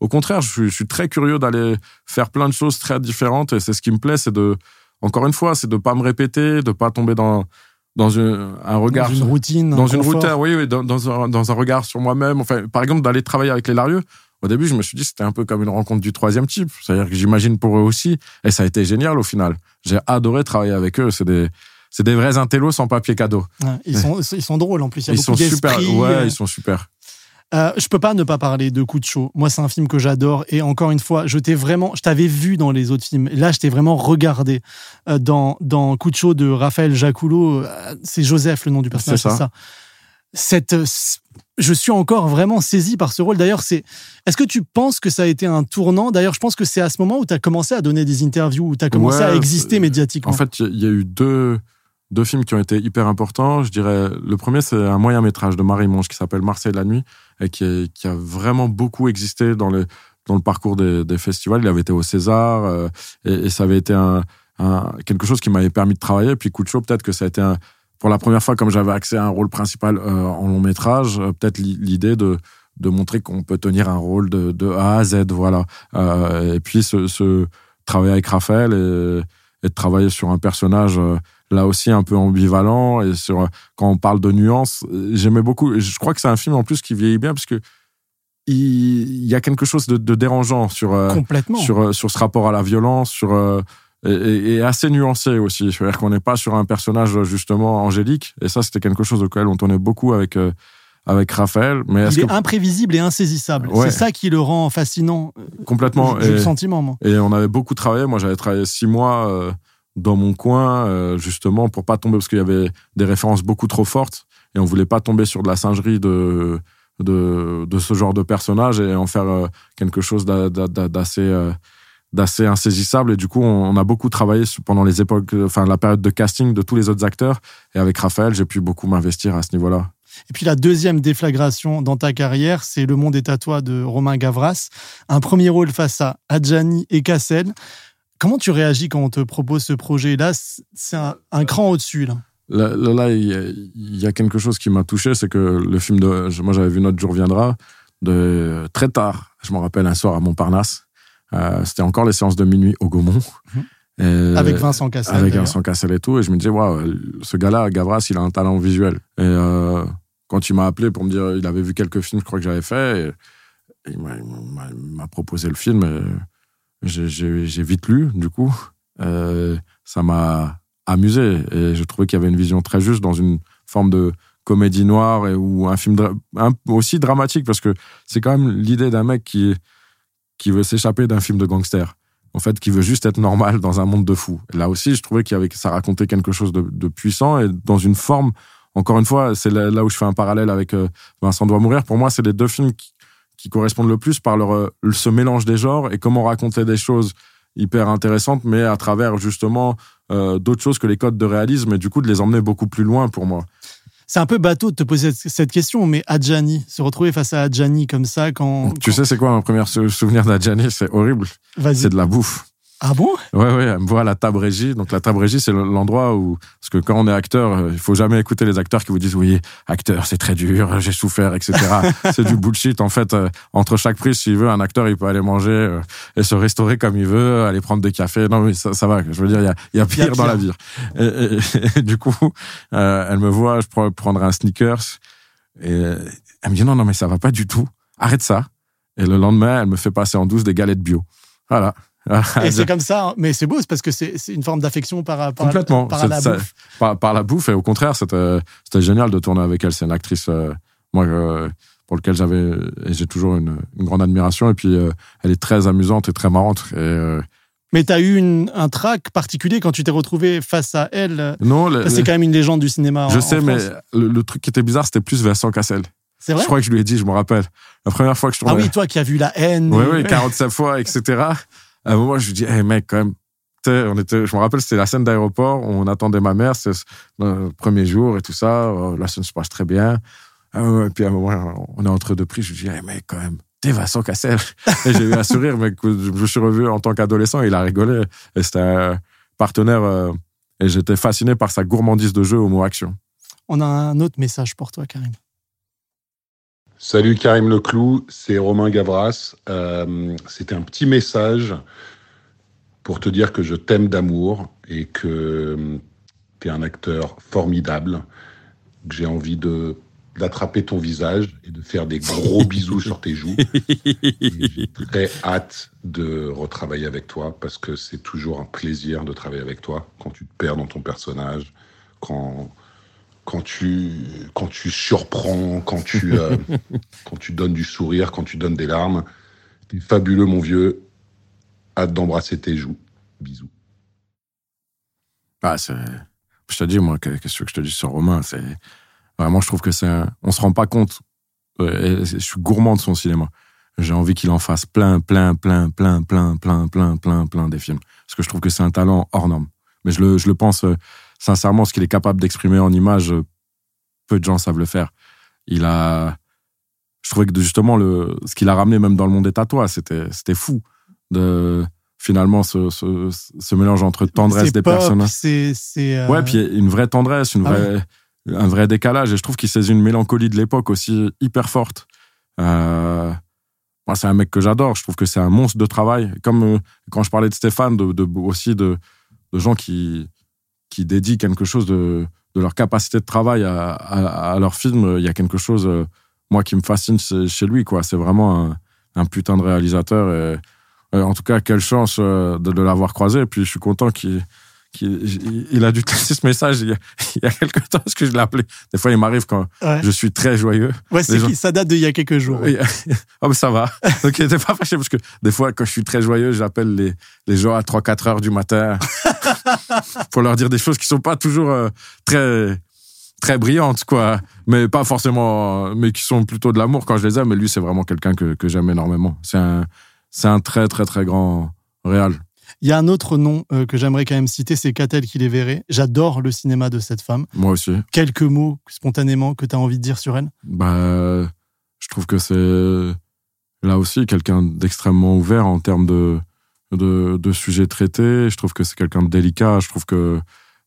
au contraire, je suis, je suis, très curieux d'aller faire plein de choses très différentes. Et c'est ce qui me plaît, c'est de, encore une fois, c'est de pas me répéter, de pas tomber dans dans un regard
dans une routine
dans une routine oui, oui dans, dans, un, dans un regard sur moi-même enfin par exemple d'aller travailler avec les Larieux au début, je me suis dit c'était un peu comme une rencontre du troisième type. C'est-à-dire que j'imagine pour eux aussi. Et ça a été génial au final. J'ai adoré travailler avec eux. C'est des, c'est des vrais intellos sans papier cadeau.
ils, sont, ils sont drôles en plus. Il y a
ils
sont
super. Ouais, ils sont super.
Euh, je peux pas ne pas parler de Coup de chaud. Moi, c'est un film que j'adore. Et encore une fois, je t'ai vraiment, je t'avais vu dans les autres films. Là, je t'ai vraiment regardé euh, dans, dans Coup de chaud de Raphaël Jacoulot. Euh, c'est Joseph, le nom du personnage, c'est ça cette, je suis encore vraiment saisi par ce rôle. D'ailleurs, c'est, est-ce que tu penses que ça a été un tournant? D'ailleurs, je pense que c'est à ce moment où tu as commencé à donner des interviews, où tu as commencé à exister médiatiquement.
En fait, il y a eu deux, deux films qui ont été hyper importants. Je dirais, le premier, c'est un moyen métrage de Marie Monge qui s'appelle Marseille la nuit et qui, qui, a vraiment beaucoup existé dans le, dans le parcours des, des festivals. Il avait été au César euh, et, ça avait été un, un, quelque chose qui m'avait permis de travailler. Puis coup de chaud, peut-être que ça a été un, pour la première fois, comme j'avais accès à un rôle principal euh, en long métrage, euh, peut-être l'idée de de montrer qu'on peut tenir un rôle de, de A à Z, voilà. Euh, et puis ce, travailler avec Raphaël et, et, de travailler sur un personnage là aussi un peu ambivalent et sur quand on parle de nuances, j'aimais beaucoup. Je crois que c'est un film en plus qui vieillit bien parce que il, y a quelque chose de, de dérangeant sur sur sur ce rapport à la violence, sur et, assez nuancé aussi. C'est-à-dire qu'on n'est pas sur un personnage justement angélique. Et ça, c'était quelque chose auquel on tournait beaucoup avec euh, avec Raphaël.
Mais il est, imprévisible et insaisissable. C'est ça qui le rend fascinant.
Euh, Complètement.
J'ai le sentiment, moi.
Et on avait beaucoup travaillé. Moi, j'avais travaillé six mois euh, dans mon coin, justement, pour pas tomber, parce qu'il y avait des références beaucoup trop fortes. Et on voulait pas tomber sur de la singerie de, de, de ce genre de personnage et en faire quelque chose d'assez d'assez insaisissable et du coup on, a beaucoup travaillé pendant les époques enfin la période de casting de tous les autres acteurs et avec Raphaël j'ai pu beaucoup m'investir à ce niveau-là
et puis la deuxième déflagration dans ta carrière, c'est Le Monde est à toi de Romain Gavras. Un premier rôle face à Adjani et Cassel. Comment tu réagis quand on te propose ce projet-là? C'est un, cran au-dessus. Là.
Là, il, y a, quelque chose qui m'a touché, c'est que le film de... Moi, j'avais vu Notre jour viendra de très tard. Je me rappelle un soir à Montparnasse. Euh, c'était encore les séances de minuit au Gaumont.
Mhm. avec Vincent Cassel.
Avec Vincent Cassel et tout. Et je me disais, waouh, ce gars-là, Gavras, il a un talent visuel. Et euh, quand il m'a appelé pour me dire, il avait vu quelques films, je crois que j'avais fait, et, il m'a proposé le film. J'ai vite lu, du coup. Euh, ça m'a amusé. Et je trouvais qu'il y avait une vision très juste dans une forme de comédie noire et, ou un film dra- un- aussi dramatique parce que c'est quand même l'idée d'un mec qui qui veut s'échapper d'un film de gangster. En fait, qui veut juste être normal dans un monde de fous. Là aussi, je trouvais qu'il y avait, ça racontait quelque chose de, puissant et dans une forme. Encore une fois, c'est là, où je fais un parallèle avec euh, Vincent doit mourir. Pour moi, c'est les deux films qui, qui correspondent le plus par leur, euh, ce mélange des genres et comment raconter des choses hyper intéressantes, mais à travers justement euh, d'autres choses que les codes de réalisme et du coup de les emmener beaucoup plus loin pour moi.
C'est un peu bateau de te poser cette- question, mais Adjani, se retrouver face à Adjani comme ça, quand.
Tu sais, c'est quoi mon premier sou- souvenir d'Adjani? C'est horrible.
Vas-y.
C'est de la bouffe.
Ah bon?
Ouais, ouais, elle me voit à la table régie. Donc, la table régie, c'est l'endroit où, parce que quand on est acteur, euh, il faut jamais écouter les acteurs qui vous disent, oui, acteur, c'est très dur, j'ai souffert, etc. c'est du bullshit. En fait, euh, entre chaque prise, s'il veut, un acteur, il peut aller manger euh, et se restaurer comme il veut, aller prendre des cafés. Non, mais ça, ça va. Je veux dire, il y a, il y a pire dans la vie. Et, et- et du coup, euh, elle me voit, je prends prendre un sneakers et elle me dit, non, non, mais ça va pas du tout. Arrête ça. Et le lendemain, elle me fait passer en douce des galettes bio. Voilà.
Et c'est comme ça, hein. mais c'est beau, c'est parce que c'est une forme d'affection par, par,
Complètement.
par
C'est-
la
ça-
bouffe.
par, par la bouffe. Et au contraire, c'était génial de tourner avec elle. C'est une actrice, euh, moi, euh, pour lequel j'avais et j'ai toujours une, une grande admiration. Et puis, euh, elle est très amusante et très marrante. Et,
Mais t'as eu une- un trac particulier quand tu t'es retrouvé face à elle?
non,
C'est quand même une légende du cinéma.
je
en
sais, mais le, le truc qui était bizarre, c'était plus Vincent Cassel.
C'est vrai?
Je crois que je lui ai dit, je me rappelle. La première fois que je
Ah
tournais.
oui, toi qui as vu la haine.
Oui, oui, 47 fois, etc. À un moment, je lui dis, hey mec, quand même, tu sais, on était, je me rappelle, c'était la scène d'aéroport, on attendait ma mère, c'est le premier jour et tout ça, euh, la scène se passe très bien. Et puis à un moment, on est entre deux prises, je lui dis, hey mec, quand même, t'es Vincent Cassel. et j'ai eu un sourire, mais que je me suis revu en tant qu'adolescent, il a rigolé. Et c'était un partenaire, euh, et j'étais fasciné par sa gourmandise de jeu au mot action.
On a un autre message pour toi, Karim.
Salut Karim Leclou, c'est Romain Gavras. Euh, C'était un petit message pour te dire que je t'aime d'amour et que tu es un acteur formidable, que j'ai envie de d'attraper ton visage et de faire des gros bisous sur tes joues. J'ai très hâte de retravailler avec toi parce que c'est toujours un plaisir de travailler avec toi quand tu te perds dans ton personnage, quand quand tu quand tu surprends, quand tu euh, quand tu donnes du sourire, quand tu donnes des larmes. T'es fabuleux mon vieux. Hâte d'embrasser tes joues. Bisous.
Ah, c'est... Je te dis, moi, que- qu'est-ce que je te dis sur Romain C'est vraiment, je trouve que c'est. Un... On se rend pas compte. Euh, Je suis gourmand de son cinéma. J'ai envie qu'il en fasse plein, plein, plein, plein, plein, plein, plein, plein, plein des films. Parce que je trouve que c'est un talent hors norme. Mais je le, je le pense euh, sincèrement, ce qu'il est capable d'exprimer en images, euh, peu de gens savent le faire. Il a. Je trouvais que justement, le, ce qu'il a ramené même dans le monde des tatouages, c'était, c'était fou. De finalement ce, ce, ce mélange entre tendresse des
pop,
personnages.
C'est. c'est, euh,
Ouais, puis une vraie tendresse, une
Ah
vraie, un vrai décalage. Et je trouve qu'il saisit une mélancolie de l'époque aussi hyper forte. Euh, moi, c'est un mec que j'adore. Je trouve que c'est un monstre de travail. Comme euh, quand je parlais de Stéphane, de, de- aussi de, de gens qui, qui dédient quelque chose de, leur capacité de travail à, leur film. Il y a quelque chose, euh, moi, qui me fascine chez lui. quoi. C'est vraiment un, putain de réalisateur. Et, euh, en tout cas, quelle chance euh, de, de l'avoir croisé. Et puis, je suis content qu'il il a dû te laisser ce message il y a, il y a quelques temps, parce que je l'ai appelé. Des fois, il m'arrive quand
Ouais,
je suis très joyeux.
Ouais,
gens-
ça date d'il y a quelques jours.
Oui. Ah, mais ça va. Donc, il n'était pas fâché, parce que des fois, quand je suis très joyeux, j'appelle les, les gens à 3-4 heures du matin pour leur dire des choses qui sont pas toujours euh, très très brillantes, quoi. Mais pas forcément, mais qui sont plutôt de l'amour quand je les aime. Mais lui, c'est vraiment quelqu'un que, que j'aime énormément. C'est un, c'est un très, très, très grand réal.
Il y a un autre nom euh, que j'aimerais quand même citer, c'est Catel qui les verrait. J'adore le cinéma de cette femme.
Moi aussi.
Quelques mots spontanément que tu as envie de dire sur elle?
Bah, je trouve que c'est là aussi quelqu'un d'extrêmement ouvert en termes de, de, de sujets traités. Je trouve que c'est quelqu'un de délicat. Je trouve que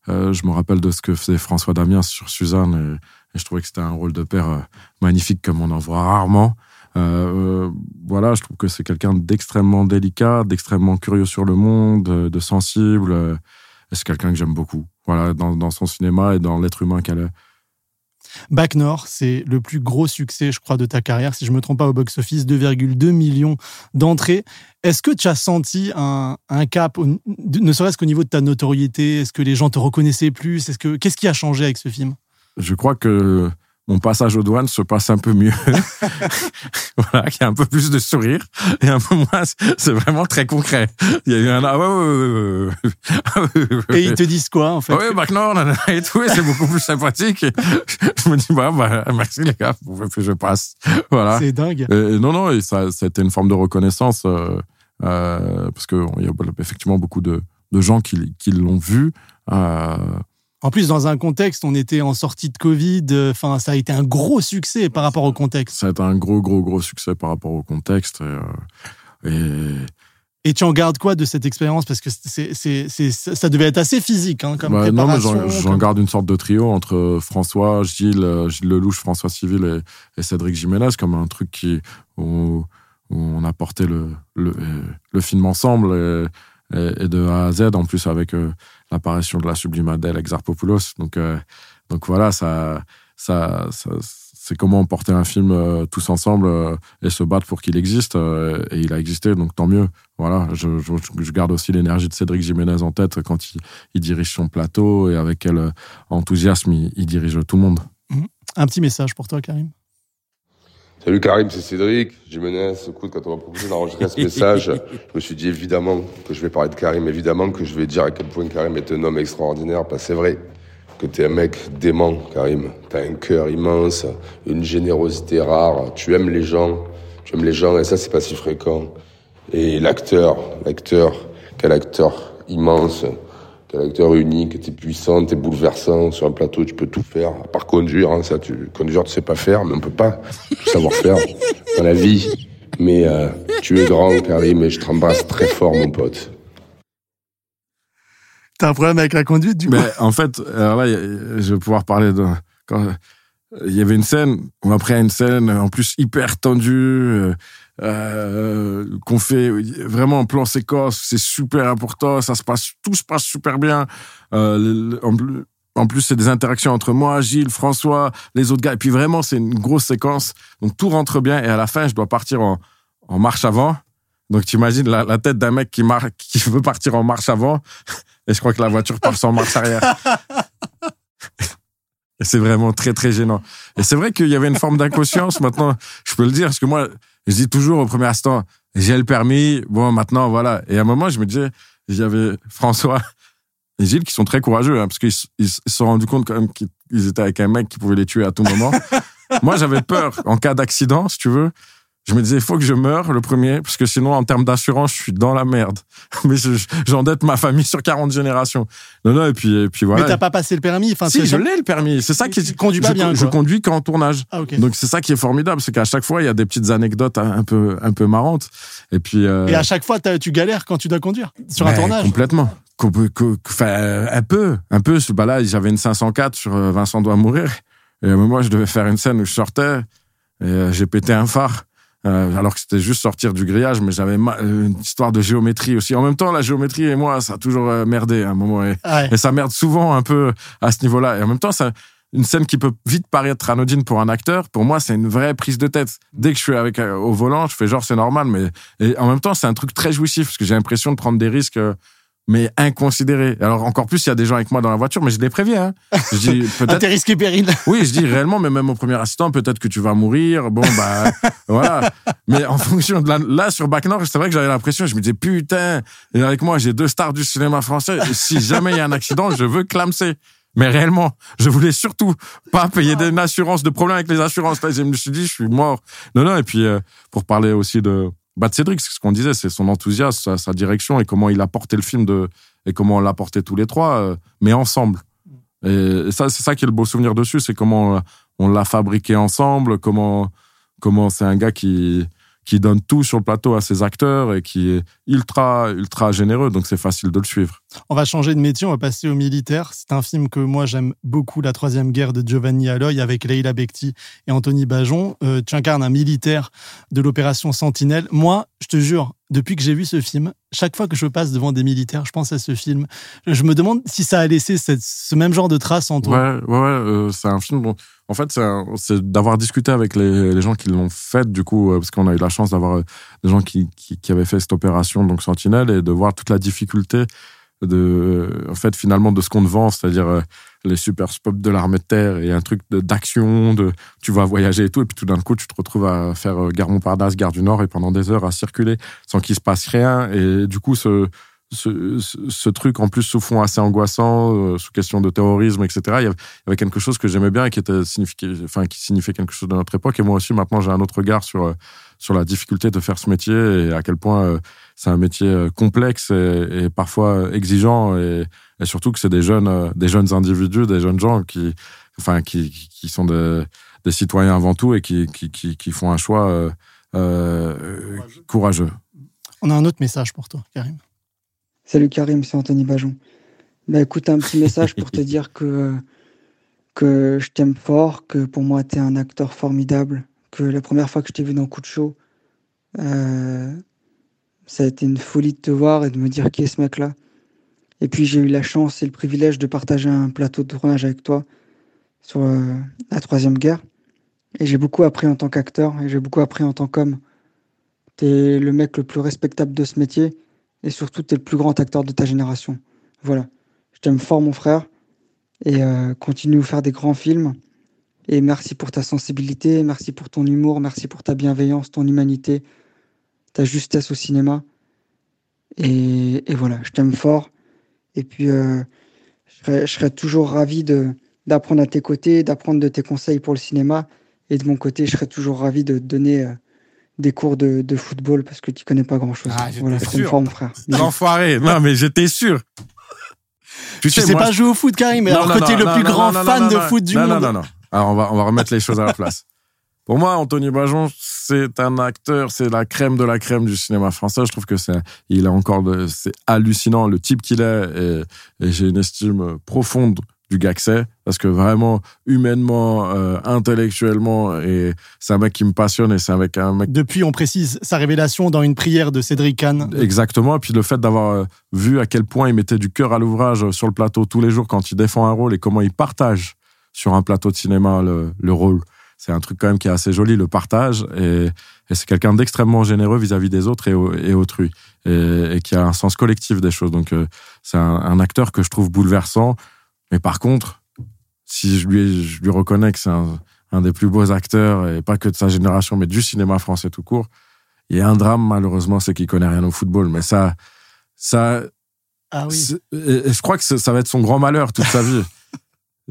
euh, je me rappelle de ce que faisait François Damiens sur Suzanne et, et je trouvais que c'était un rôle de père euh, magnifique comme on en voit rarement. Euh, euh, voilà, je trouve que c'est quelqu'un d'extrêmement délicat, d'extrêmement curieux sur le monde, de, de sensible. euh, c'est quelqu'un que j'aime beaucoup. Voilà, dans, dans son cinéma et dans l'être humain qu'elle est.
Bac Nord, c'est le plus gros succès, je crois, de ta carrière, si je ne me trompe pas, au box-office, 2,2 millions d'entrées. Est-ce que tu as senti un, un cap, ne serait-ce qu'au niveau de ta notoriété? Est-ce que les gens te reconnaissaient plus? Est-ce que Qu'est-ce qui a changé avec ce film?
Je crois que mon passage aux douanes se passe un peu mieux. voilà, qu'il y a un peu plus de sourire et un peu moins. C'est vraiment très concret. Il y a eu un ah ouais, ouais, ouais,
ah Et ils te disent quoi en fait?
Oui, bah non, et tout, c'est beaucoup plus sympathique. je me dis bah, bah merci les gars, vous que je passe. Voilà.
C'est dingue.
Et, non, non, et ça, été une forme de reconnaissance euh, euh, parce que il y a effectivement beaucoup de, de gens qui, qui l'ont vu. Euh,
en plus, dans un contexte, on était en sortie de Covid. Enfin, ça a été un gros succès par rapport au contexte.
Ça a été un gros, gros, gros succès par rapport au contexte. Et,
euh, et... tu en gardes quoi de cette expérience? Parce que c'est, c'est, ça devait être assez physique hein, comme bah, préparation.
Non, mais j'en, garde une sorte de trio entre François, Gilles, euh, Gilles Lelouch, François Civil et, Cédric Jiménez, comme un truc qui, où, on a porté le, le, le film ensemble et, et, de A à Z, en plus avec euh, l'apparition de la sublime Adèle Exarchopoulos. Donc, euh, donc voilà, ça, ça, c'est comment porter un film euh, tous ensemble euh, et se battre pour qu'il existe. et il a existé, donc tant mieux. Voilà, je, je, garde aussi l'énergie de Cédric Jiménez en tête quand il, dirige son plateau et avec quel enthousiasme il, dirige tout le monde.
Mmh. Un petit message pour toi, Karim?
Salut Karim, c'est Cédric. Jiménez, écoute, quand on m'a proposé d'enregistrer ce message, je me suis dit évidemment que je vais parler de Karim, évidemment que je vais dire à quel point Karim est un homme extraordinaire, parce que c'est vrai que t'es un mec dément, Karim. T'as un cœur immense, une générosité rare, tu aimes les gens, tu aimes les gens, et ça c'est pas si fréquent. Et l'acteur, l'acteur, quel acteur immense, T'es un acteur unique, t'es puissant, t'es bouleversant. Sur un plateau, tu peux tout faire. À part conduire, hein, ça, tu, conduire, tu sais pas faire, mais on peut pas tout savoir faire dans la vie. Mais euh, tu es grand, Karim, et je t'embrasse très fort, mon pote.
T'as un problème avec la conduite, du coup?
Mais En fait, alors là, je vais pouvoir parler de... Quand, il y avait une scène, ou après une scène, en plus hyper tendue, euh, euh, qu'on fait vraiment en plan séquence, c'est super important, ça se passe, tout se passe super bien. Euh, en, plus, c'est des interactions entre moi, Gilles, François, les autres gars, et puis vraiment, c'est une grosse séquence, donc tout rentre bien, et à la fin, je dois partir en, en marche avant. Donc tu imagines la, la tête d'un mec qui, mar qui veut partir en marche avant, et je crois que la voiture part sans marche arrière. Et c'est vraiment très, très gênant. Et c'est vrai qu'il y avait une forme d'inconscience. Maintenant, je peux le dire, parce que moi, je dis toujours au premier instant, j'ai le permis, bon, maintenant, voilà. Et à un moment, je me disais, j'avais François et Gilles qui sont très courageux, hein, parce qu'ils se sont rendus compte quand même qu'ils étaient avec un mec qui pouvait les tuer à tout moment. Moi, j'avais peur, en cas d'accident, si tu veux, je me disais, il faut que je meure le premier, parce que sinon, en termes d'assurance, je suis dans la merde. Mais j'endette ma famille sur 40 générations. Non, non, et puis, et puis voilà.
Mais t'as pas passé le permis enfin,
Si, je l'ai le permis. C'est ça qui.
Tu conduis pas
je,
bien.
Je conduis qu'en tournage.
Ah,
Donc c'est ça qui est formidable, c'est qu'à chaque fois, il y a des petites anecdotes un peu, un peu marrantes. Et puis. Euh...
Et à chaque fois, tu galères quand tu dois conduire sur un tournage.
Complètement. Enfin, un peu, un peu. Bah là, j'avais une 504 sur euh, Vincent doit mourir. Et un moment, je devais faire une scène où je sortais et euh, j'ai pété un phare. Euh, alors que c'était juste sortir du grillage, mais j'avais euh, une histoire de géométrie aussi. En même temps, la géométrie et moi, ça a toujours euh, merdé à un moment. Et, ça merde souvent un peu à ce niveau-là. Et en même temps, ça, une scène qui peut vite paraître anodine pour un acteur, pour moi, c'est une vraie prise de tête. Dès que je suis avec au volant, je fais genre c'est normal, mais et en même temps, c'est un truc très jouissif parce que j'ai l'impression de prendre des risques mais inconsidéré. Alors encore plus, il y a des gens avec moi dans la voiture, mais je les préviens. Hein. Je dis
peut-être. risqué péril.
oui, je dis réellement, mais même au premier assistant, peut-être que tu vas mourir. Bon bah voilà. Mais en fonction de la... là sur Bac Nord, c'est vrai que j'avais l'impression, je me disais putain, et avec moi j'ai deux stars du cinéma français. Si jamais il y a un accident, je veux clamser. Mais réellement, je voulais surtout pas payer une assurance de problème avec les assurances. je me suis dit, je suis mort. Non, non. Et puis euh, pour parler aussi de Cédric, c'est ce qu'on disait, c'est son enthousiasme, sa, direction et comment il a porté le film de, et comment on l'a porté tous les trois, euh, mais ensemble. Et, ça, c'est ça qui est le beau souvenir dessus, c'est comment euh, on l'a fabriqué ensemble, comment, comment c'est un gars qui, qui donne tout sur le plateau à ses acteurs et qui est ultra, ultra généreux. Donc, c'est facile de le suivre.
On va changer de métier, on va passer au militaire. C'est un film que moi, j'aime beaucoup, La Troisième Guerre de Giovanni Aloy, avec Leila Bekti et Anthony Bajon. Euh, tu incarnes un militaire de l'opération Sentinelle. Moi, je te jure, depuis que j'ai vu ce film, chaque fois que je passe devant des militaires, je pense à ce film. Je me demande si ça a laissé ce même genre de traces en
toi. Ouais, ouais, ouais euh, c'est un film. En fait, c'est d'avoir discuté avec les, gens qui l'ont fait, du coup, euh, parce qu'on a eu la chance d'avoir euh, des gens qui, qui, qui, avaient fait cette opération, donc Sentinelle, et de voir toute la difficulté de, en fait, finalement, de ce qu'on vend, c'est-à-dire les super spots de l'armée de terre et un truc d'action, de, tu vas voyager et tout, et puis tout d'un coup, tu te retrouves à faire euh, gare Montparnasse, gare du Nord, et pendant des heures à circuler sans qu'il se passe rien. Et du coup, ce, ce, ce, truc en plus sous fond assez angoissant, euh, sous question de terrorisme, etc. Il y avait quelque chose que j'aimais bien et qui était signifié, enfin qui signifiait quelque chose de notre époque. Et moi aussi, maintenant, j'ai un autre regard sur euh, sur la difficulté de faire ce métier et à quel point euh, c'est un métier complexe et, et parfois exigeant et, et, surtout que c'est des jeunes des jeunes individus, des jeunes gens qui enfin qui qui sont des, des citoyens avant tout et qui qui qui, qui font un choix euh, courageux.
On a un autre message pour toi, Karim.
Salut Karim, c'est Anthony Bajon. Bah écoute, un petit message pour te dire que, que je t'aime fort, que pour moi tu es un acteur formidable, que la première fois que je t'ai vu dans Coup de Show, euh, ça a été une folie de te voir et de me dire qui est ce mec-là. Et puis j'ai eu la chance et le privilège de partager un plateau de tournage avec toi sur euh, la Troisième Guerre. Et j'ai beaucoup appris en tant qu'acteur et j'ai beaucoup appris en tant qu'homme. T'es le mec le plus respectable de ce métier et surtout, tu es le plus grand acteur de ta génération. Voilà. Je t'aime fort, mon frère, et euh, continue à faire des grands films. Et merci pour ta sensibilité, merci pour ton humour, merci pour ta bienveillance, ton humanité, ta justesse au cinéma. Et, voilà, je t'aime fort. Et puis, euh, je, serais, toujours ravi d'apprendre à tes côtés, d'apprendre de tes conseils pour le cinéma. Et de mon côté, je serais toujours ravi de te donner euh, des cours de, de, football parce que tu connais pas grand chose.
Ah, voilà, c'est forme, frère. L'enfoiré. Non, mais j'étais sûr.
Tu sais, sais pas jouer au foot, Karim, mais alors que t'es le plus grand fan de foot du monde.
Non, non, non. Alors, on va, on va remettre les choses à la place. Pour moi, Anthony Bajon, c'est un acteur, c'est la crème de la crème du cinéma français. Je trouve que c'est, il est encore c'est hallucinant le type qu'il est et, et j'ai une estime profonde du c'est, parce que vraiment, humainement, euh, intellectuellement, et c'est un mec qui me passionne et c'est un mec, un mec...
Depuis, on précise sa révélation dans une prière de Cédric Kahn.
Exactement, et puis le fait d'avoir euh, vu à quel point il mettait du cœur à l'ouvrage sur le plateau tous les jours quand il défend un rôle et comment il partage sur un plateau de cinéma le, le rôle. C'est un truc quand même qui est assez joli, le partage, et, et c'est quelqu'un d'extrêmement généreux vis-à-vis des autres et, et autrui, et, et, qui a un sens collectif des choses. Donc euh, c'est un, un acteur que je trouve bouleversant, mais par contre, si je lui, je lui reconnais que c'est un, un, des plus beaux acteurs, et pas que de sa génération, mais du cinéma français tout court, il y a un drame, malheureusement, c'est qu'il connaît rien au football. Mais ça, ça,
ah oui.
et je crois que ça va être son grand malheur toute sa vie.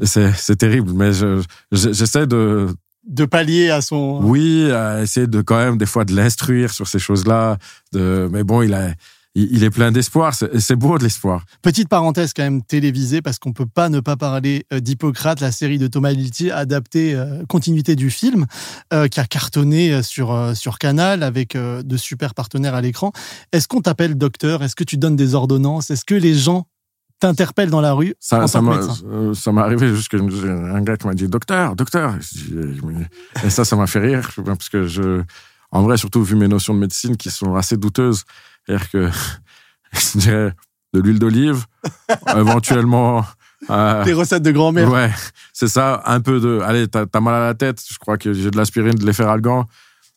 C'est terrible, mais j'essaie de
de pallier à son.
Oui, à essayer de quand même des fois de l'instruire sur ces choses-là. De, mais bon, il a, il est plein d'espoir. C'est beau de l'espoir.
Petite parenthèse quand même télévisée parce qu'on peut pas ne pas parler euh, d'Hippocrate, la série de Thomas Lilti adaptée euh, continuité du film euh, qui a cartonné sur sur Canal avec de super partenaires à l'écran. Est-ce qu'on t'appelle docteur? Est-ce que tu donnes des ordonnances? Est-ce que les gens t'interpellent dans la rue
Ça, ça m'est arrivé juste un gars qui m'a dit docteur, docteur. Et ça, ça m'a fait rire parce que je, en vrai, surtout vu mes notions de médecine qui sont assez douteuses. C'est-à-dire que, je dirais, de l'huile d'olive, éventuellement.
Euh, Des recettes de grand-mère.
Ouais, c'est ça. Un peu de. Allez, t'as as mal à la tête. Je crois que j'ai de l'aspirine, de l'efferalgan.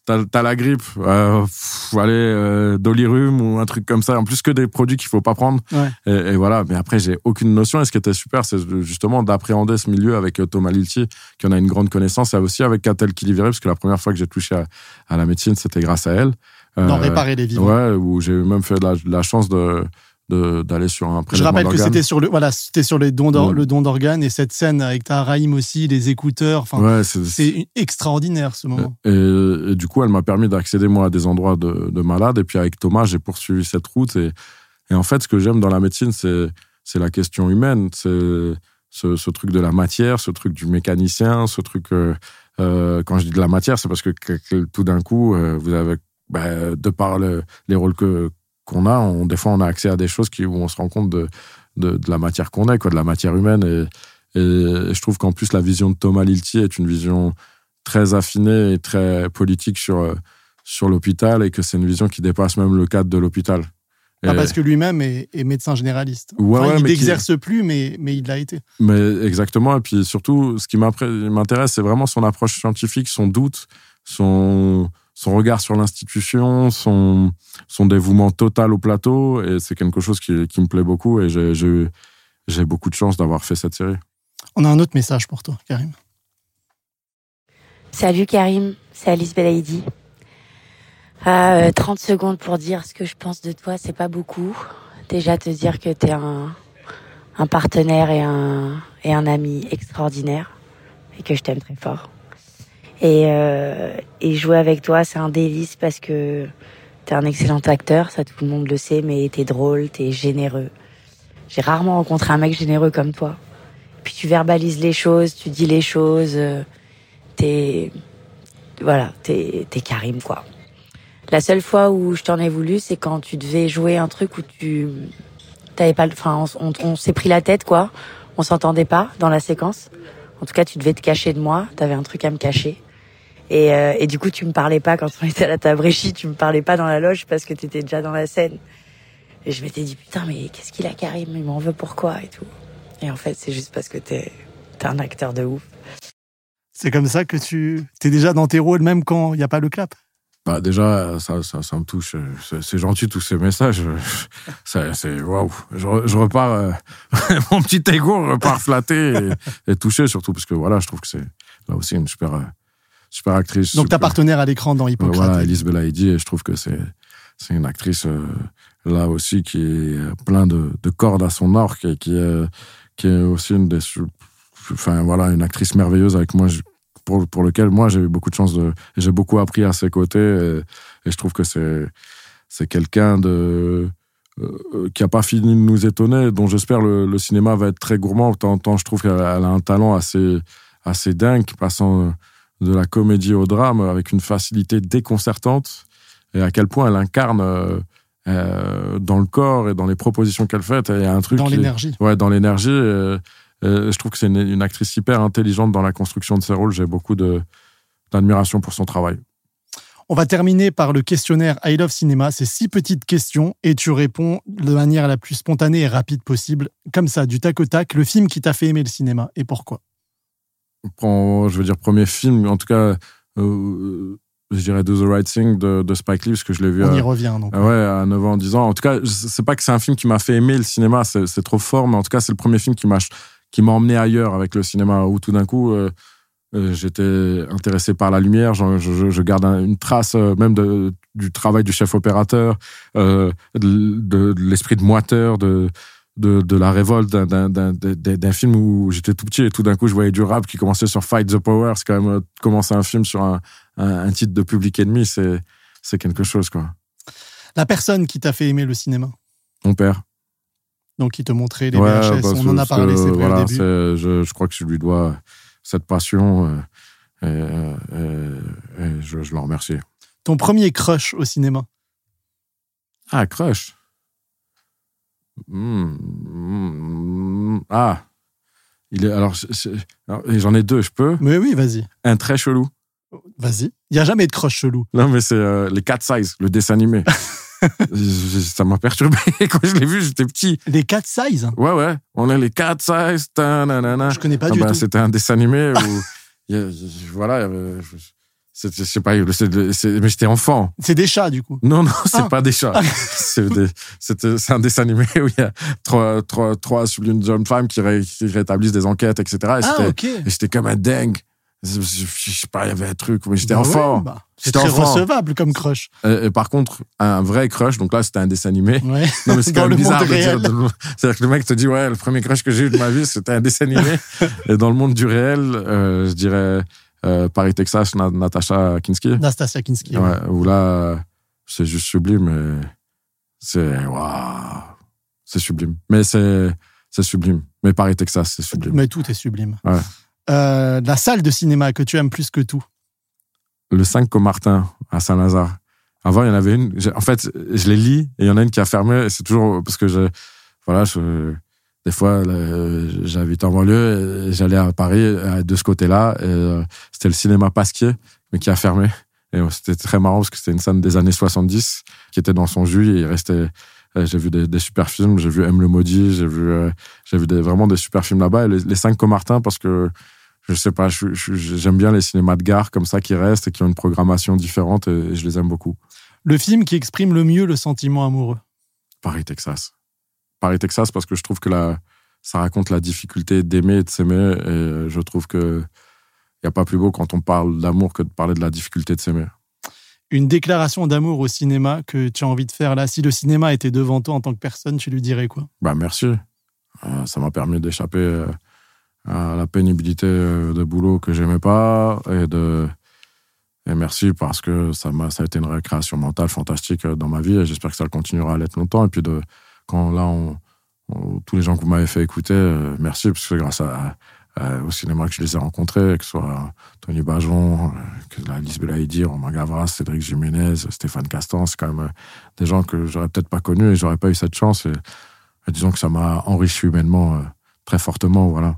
T'as as la grippe. Euh, allez, euh, dolirum ou un truc comme ça. En plus que des produits qu'il faut pas prendre.
Ouais.
Et, et, voilà. Mais après, j'ai aucune notion. Et ce qui était super, c'est justement d'appréhender ce milieu avec euh, Thomas Lilti, qui en a une grande connaissance, et aussi avec Catel Kiliviré, parce que la première fois que j'ai touché à, à la médecine, c'était grâce à elle.
D'en réparer les vivants.
Ouais, où j'ai même fait la, la chance de d'aller sur un
Je rappelle que c'était sur le voilà c'était sur les dons le don d'organes et cette scène avec Taharaïm aussi les écouteurs enfin
ouais,
c'est extraordinaire ce moment
et, et, du coup elle m'a permis d'accéder moi à des endroits de, de malades et puis avec Thomas j'ai poursuivi cette route et, et en fait ce que j'aime dans la médecine c'est c'est la question humaine c'est ce, ce, truc de la matière ce truc du mécanicien ce truc euh, euh, quand je dis de la matière c'est parce que, que tout d'un coup euh, vous avez bah, de par le, les rôles que qu'on a, on, des fois on a accès à des choses qui, où on se rend compte de, de, de la matière qu'on est, quoi, de la matière humaine. Et, et je trouve qu'en plus la vision de Thomas Lilti est une vision très affinée et très politique sur, sur l'hôpital et que c'est une vision qui dépasse même le cadre de l'hôpital.
Pas parce que lui-même est, est, médecin généraliste.
Ouais,
enfin,
ouais,
il n'exerce plus, mais, mais il l'a été.
Mais exactement. Et puis surtout, ce qui m'intéresse, c'est vraiment son approche scientifique, son doute, son, son regard sur l'institution, son, son dévouement total au plateau. Et c'est quelque chose qui, qui, me plaît beaucoup. Et j'ai beaucoup de chance d'avoir fait cette série.
On a un autre message pour toi, Karim.
Salut Karim, c'est Alice Belaïdi. Ah, 30 secondes pour dire ce que je pense de toi, c'est pas beaucoup. Déjà te dire que t'es un, un partenaire et un, et un ami extraordinaire et que je t'aime très fort. Et, euh, et jouer avec toi, c'est un délice parce que t'es un excellent acteur, ça tout le monde le sait, mais t'es drôle, t'es généreux. J'ai rarement rencontré un mec généreux comme toi. Puis tu verbalises les choses, tu dis les choses, euh, t'es, voilà, t'es, t'es Karim quoi. La seule fois où je t'en ai voulu, c'est quand tu devais jouer un truc où tu t'avais pas, enfin, on, on, s'est pris la tête quoi. On s'entendait pas dans la séquence. En tout cas, tu devais te cacher de moi. T'avais un truc à me cacher. Et, euh, et du coup, tu me parlais pas quand on était à la table réchie, tu me parlais pas dans la loge parce que t'étais déjà dans la scène. Et je m'étais dit, putain, mais qu'est-ce qu'il a Karim? Il m'en veut pourquoi et tout? Et en fait, c'est juste parce que t'es es un acteur de ouf.
C'est comme ça que tu t'es déjà dans tes rôles même quand il n'y a pas le clap?
Bah déjà, ça, ça, ça me touche. C'est gentil tous ces messages. C'est waouh. Je, je, repars, euh, mon petit ego repart flatté et, et, touché surtout parce que voilà, je trouve que c'est là aussi une super euh, super actrice.
Donc ta partenaire à l'écran dans Hippocrate.
voilà, Elise Belaïdi, et je trouve que c'est c'est une actrice euh, là aussi qui est plein de, de cordes à son arc et qui est qui est aussi une des enfin voilà une actrice merveilleuse avec moi pour, pour lequel moi j'ai eu beaucoup de chance de j'ai beaucoup appris à ses côtés et, et je trouve que c'est c'est quelqu'un de euh, qui a pas fini de nous étonner dont j'espère le, le cinéma va être très gourmand tant, tant je trouve qu'elle a un talent assez assez dingue passant de la comédie au drame avec une facilité déconcertante et à quel point elle incarne euh, euh, dans le corps et dans les propositions qu'elle fait. Il y a un truc.
Dans l'énergie.
Ouais, dans l'énergie. Euh, je trouve que c'est une, une, actrice hyper intelligente dans la construction de ses rôles. J'ai beaucoup d'admiration pour son travail.
On va terminer par le questionnaire I Love Cinéma. C'est six petites questions et tu réponds de manière la plus spontanée et rapide possible. Comme ça, du tac au tac, le film qui t'a fait aimer le cinéma et pourquoi
je veux dire, premier film, en tout cas, euh, je dirais Do the Right Thing de, de Spike Lee, parce que je l'ai vu.
On
à,
y revient, donc.
Ouais, à 9 ans, 10 ans. En tout cas, c'est pas que c'est un film qui m'a fait aimer le cinéma, c'est trop fort, mais en tout cas, c'est le premier film qui m'a qui m'a emmené ailleurs avec le cinéma, où tout d'un coup, euh, euh, j'étais intéressé par la lumière. Je, je, je garde une trace même de, du travail du chef opérateur, euh, de, de, de l'esprit de moiteur, de de, de la révolte d'un film où j'étais tout petit et tout d'un coup je voyais du rap qui commençait sur Fight the Power. C'est quand même euh, commencer un film sur un, un, titre de public ennemi, c'est quelque chose quoi.
La personne qui t'a fait aimer le cinéma
Mon père.
Donc il te montrait les VHS, on en a parlé, c'est
voilà,
au début.
Je, je, crois que je lui dois cette passion euh, et, et, je, je le remercie.
Ton premier crush au cinéma
Ah, crush Mmh, mmh, ah, il est alors, j'en ai deux, je peux?
Mais oui, vas-y.
Un très chelou.
Vas-y. Il y a jamais de croche chelou.
Non, mais c'est euh, les Cat Size, le dessin animé. ça m'a perturbé quand je l'ai vu, j'étais petit.
Les Cat Size
Ouais, ouais. On est les Cat Size.
Je connais pas ah du bah, tout.
C'était un dessin animé où, voilà, je sais pas, mais j'étais enfant.
C'est des chats, du coup.
Non, non, c'est ah. pas des chats. c'est un dessin animé où il y a trois, trois, trois jeunes femmes qui, rétablissent des enquêtes, etc. Et
ah, ok.
j'étais comme un dingue. Je, sais pas, il y avait un truc, mais j'étais bah enfant. Ouais, bah,
c'est très recevable comme crush.
Et, par contre, un vrai crush, donc là, c'était un dessin animé.
Ouais.
Non, mais c'est quand même bizarre de dire. C'est-à-dire que le mec te dit, ouais, le premier crush que j'ai eu de ma vie, c'était un dessin animé. et dans le monde du réel, euh, je dirais, euh, Paris, Texas, Natasha Kinski.
Nastasia Kinski.
Ouais, où là, c'est juste sublime. Et c'est, waouh, c'est sublime. Mais c'est, c'est sublime. Mais Paris, Texas, c'est sublime.
Mais tout est sublime.
Ouais.
Euh, la salle de cinéma que tu aimes plus que tout?
Le 5 Comartin, à Saint-Lazare. Avant, il y en avait une. En fait, je les lis et il y en a une qui a fermé. C'est toujours parce que je, voilà, je, des fois, j'habitais en banlieue, j'allais à Paris de ce côté-là. Euh, c'était le cinéma Pasquier, mais qui a fermé. Et c'était très marrant parce que c'était une scène des années 70 qui était dans son jus et il restait. Euh, j'ai vu des, des, super films, j'ai vu M le maudit, j'ai vu, euh, j'ai vu des, vraiment des super films là-bas. Les, les cinq Comartin parce que je sais pas, j'aime bien les cinémas de gare comme ça qui restent et qui ont une programmation différente et, et je les aime beaucoup.
Le film qui exprime le mieux le sentiment amoureux?
Paris, Texas. Paris, Texas, parce que je trouve que la, ça raconte la difficulté d'aimer et de s'aimer. Et je trouve que il n'y a pas plus beau quand on parle d'amour que de parler de la difficulté de s'aimer.
Une déclaration d'amour au cinéma que tu as envie de faire là, si le cinéma était devant toi en tant que personne, tu lui dirais quoi?
Bah merci. Euh, ça m'a permis d'échapper euh, à la pénibilité euh, de boulot que j'aimais pas et de et merci parce que ça m'a ça a été une récréation mentale fantastique dans ma vie et j'espère que ça continuera à l'être longtemps et puis de quand là tous les gens que vous m'avez fait écouter merci parce que grâce au cinéma que je les ai rencontrés, que ce soit Tony Bajon, que la Lise Belaïdi, Romain Gavras, Cédric Jiménez, Stéphane Castan, c'est quand même des gens que j'aurais peut-être pas connus et j'aurais pas eu cette chance. Et, disons que ça m'a enrichi humainement très fortement, voilà.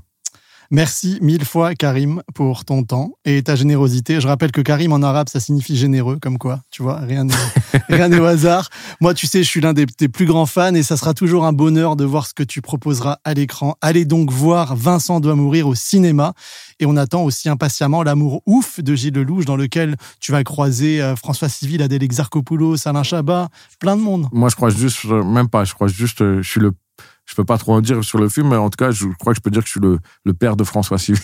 Merci mille fois, Karim, pour ton temps et ta générosité. Je rappelle que Karim en arabe, ça signifie généreux, comme quoi, tu vois, rien n'est au hasard. Moi, tu sais, je suis l'un des, plus grands fans et ça sera toujours un bonheur de voir ce que tu proposeras à l'écran. Allez donc voir Vincent doit mourir au cinéma et on attend aussi impatiemment l'amour ouf de Gilles Lelouch dans lequel tu vas croiser euh, François Civil, Adèle Exarchopoulos, Alain Chabat, plein de monde.
Moi, je crois juste, même pas, je crois juste, euh, je suis le je peux pas trop en dire sur le film, mais en tout cas, je crois que je peux dire que je suis le, le père de François Civil.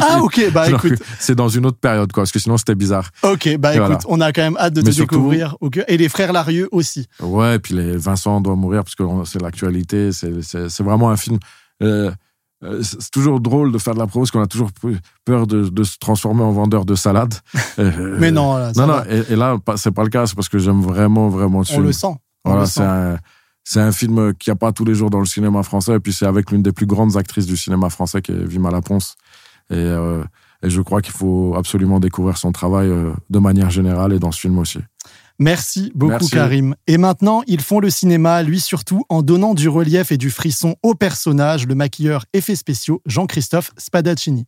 Ah, ok, bah écoute.
C'est dans une autre période, quoi, parce que sinon c'était bizarre.
Ok, bah écoute, on a quand même hâte de te découvrir. Et les frères Larieux aussi.
Ouais, et puis les Vincent doit mourir, parce que c'est l'actualité, c'est vraiment un film. Euh, euh, c'est toujours drôle de faire de la prose, qu'on a toujours peur de, de, se transformer en vendeur de salade.
Mais non, là,
non, non, et, là, c'est pas le cas, c'est parce que j'aime vraiment, vraiment le
film. On le sent.
Voilà, c'est un c'est un film qui n'y a pas tous les jours dans le cinéma français. Et puis c'est avec l'une des plus grandes actrices du cinéma français, qui est Vima Laponce. Et, euh, et je crois qu'il faut absolument découvrir son travail euh, de manière générale et dans ce film aussi.
Merci beaucoup Karim. Et maintenant, ils font le cinéma, lui surtout, en donnant du relief et du frisson au personnage, le maquilleur effets spéciaux Jean-Christophe Spadaccini.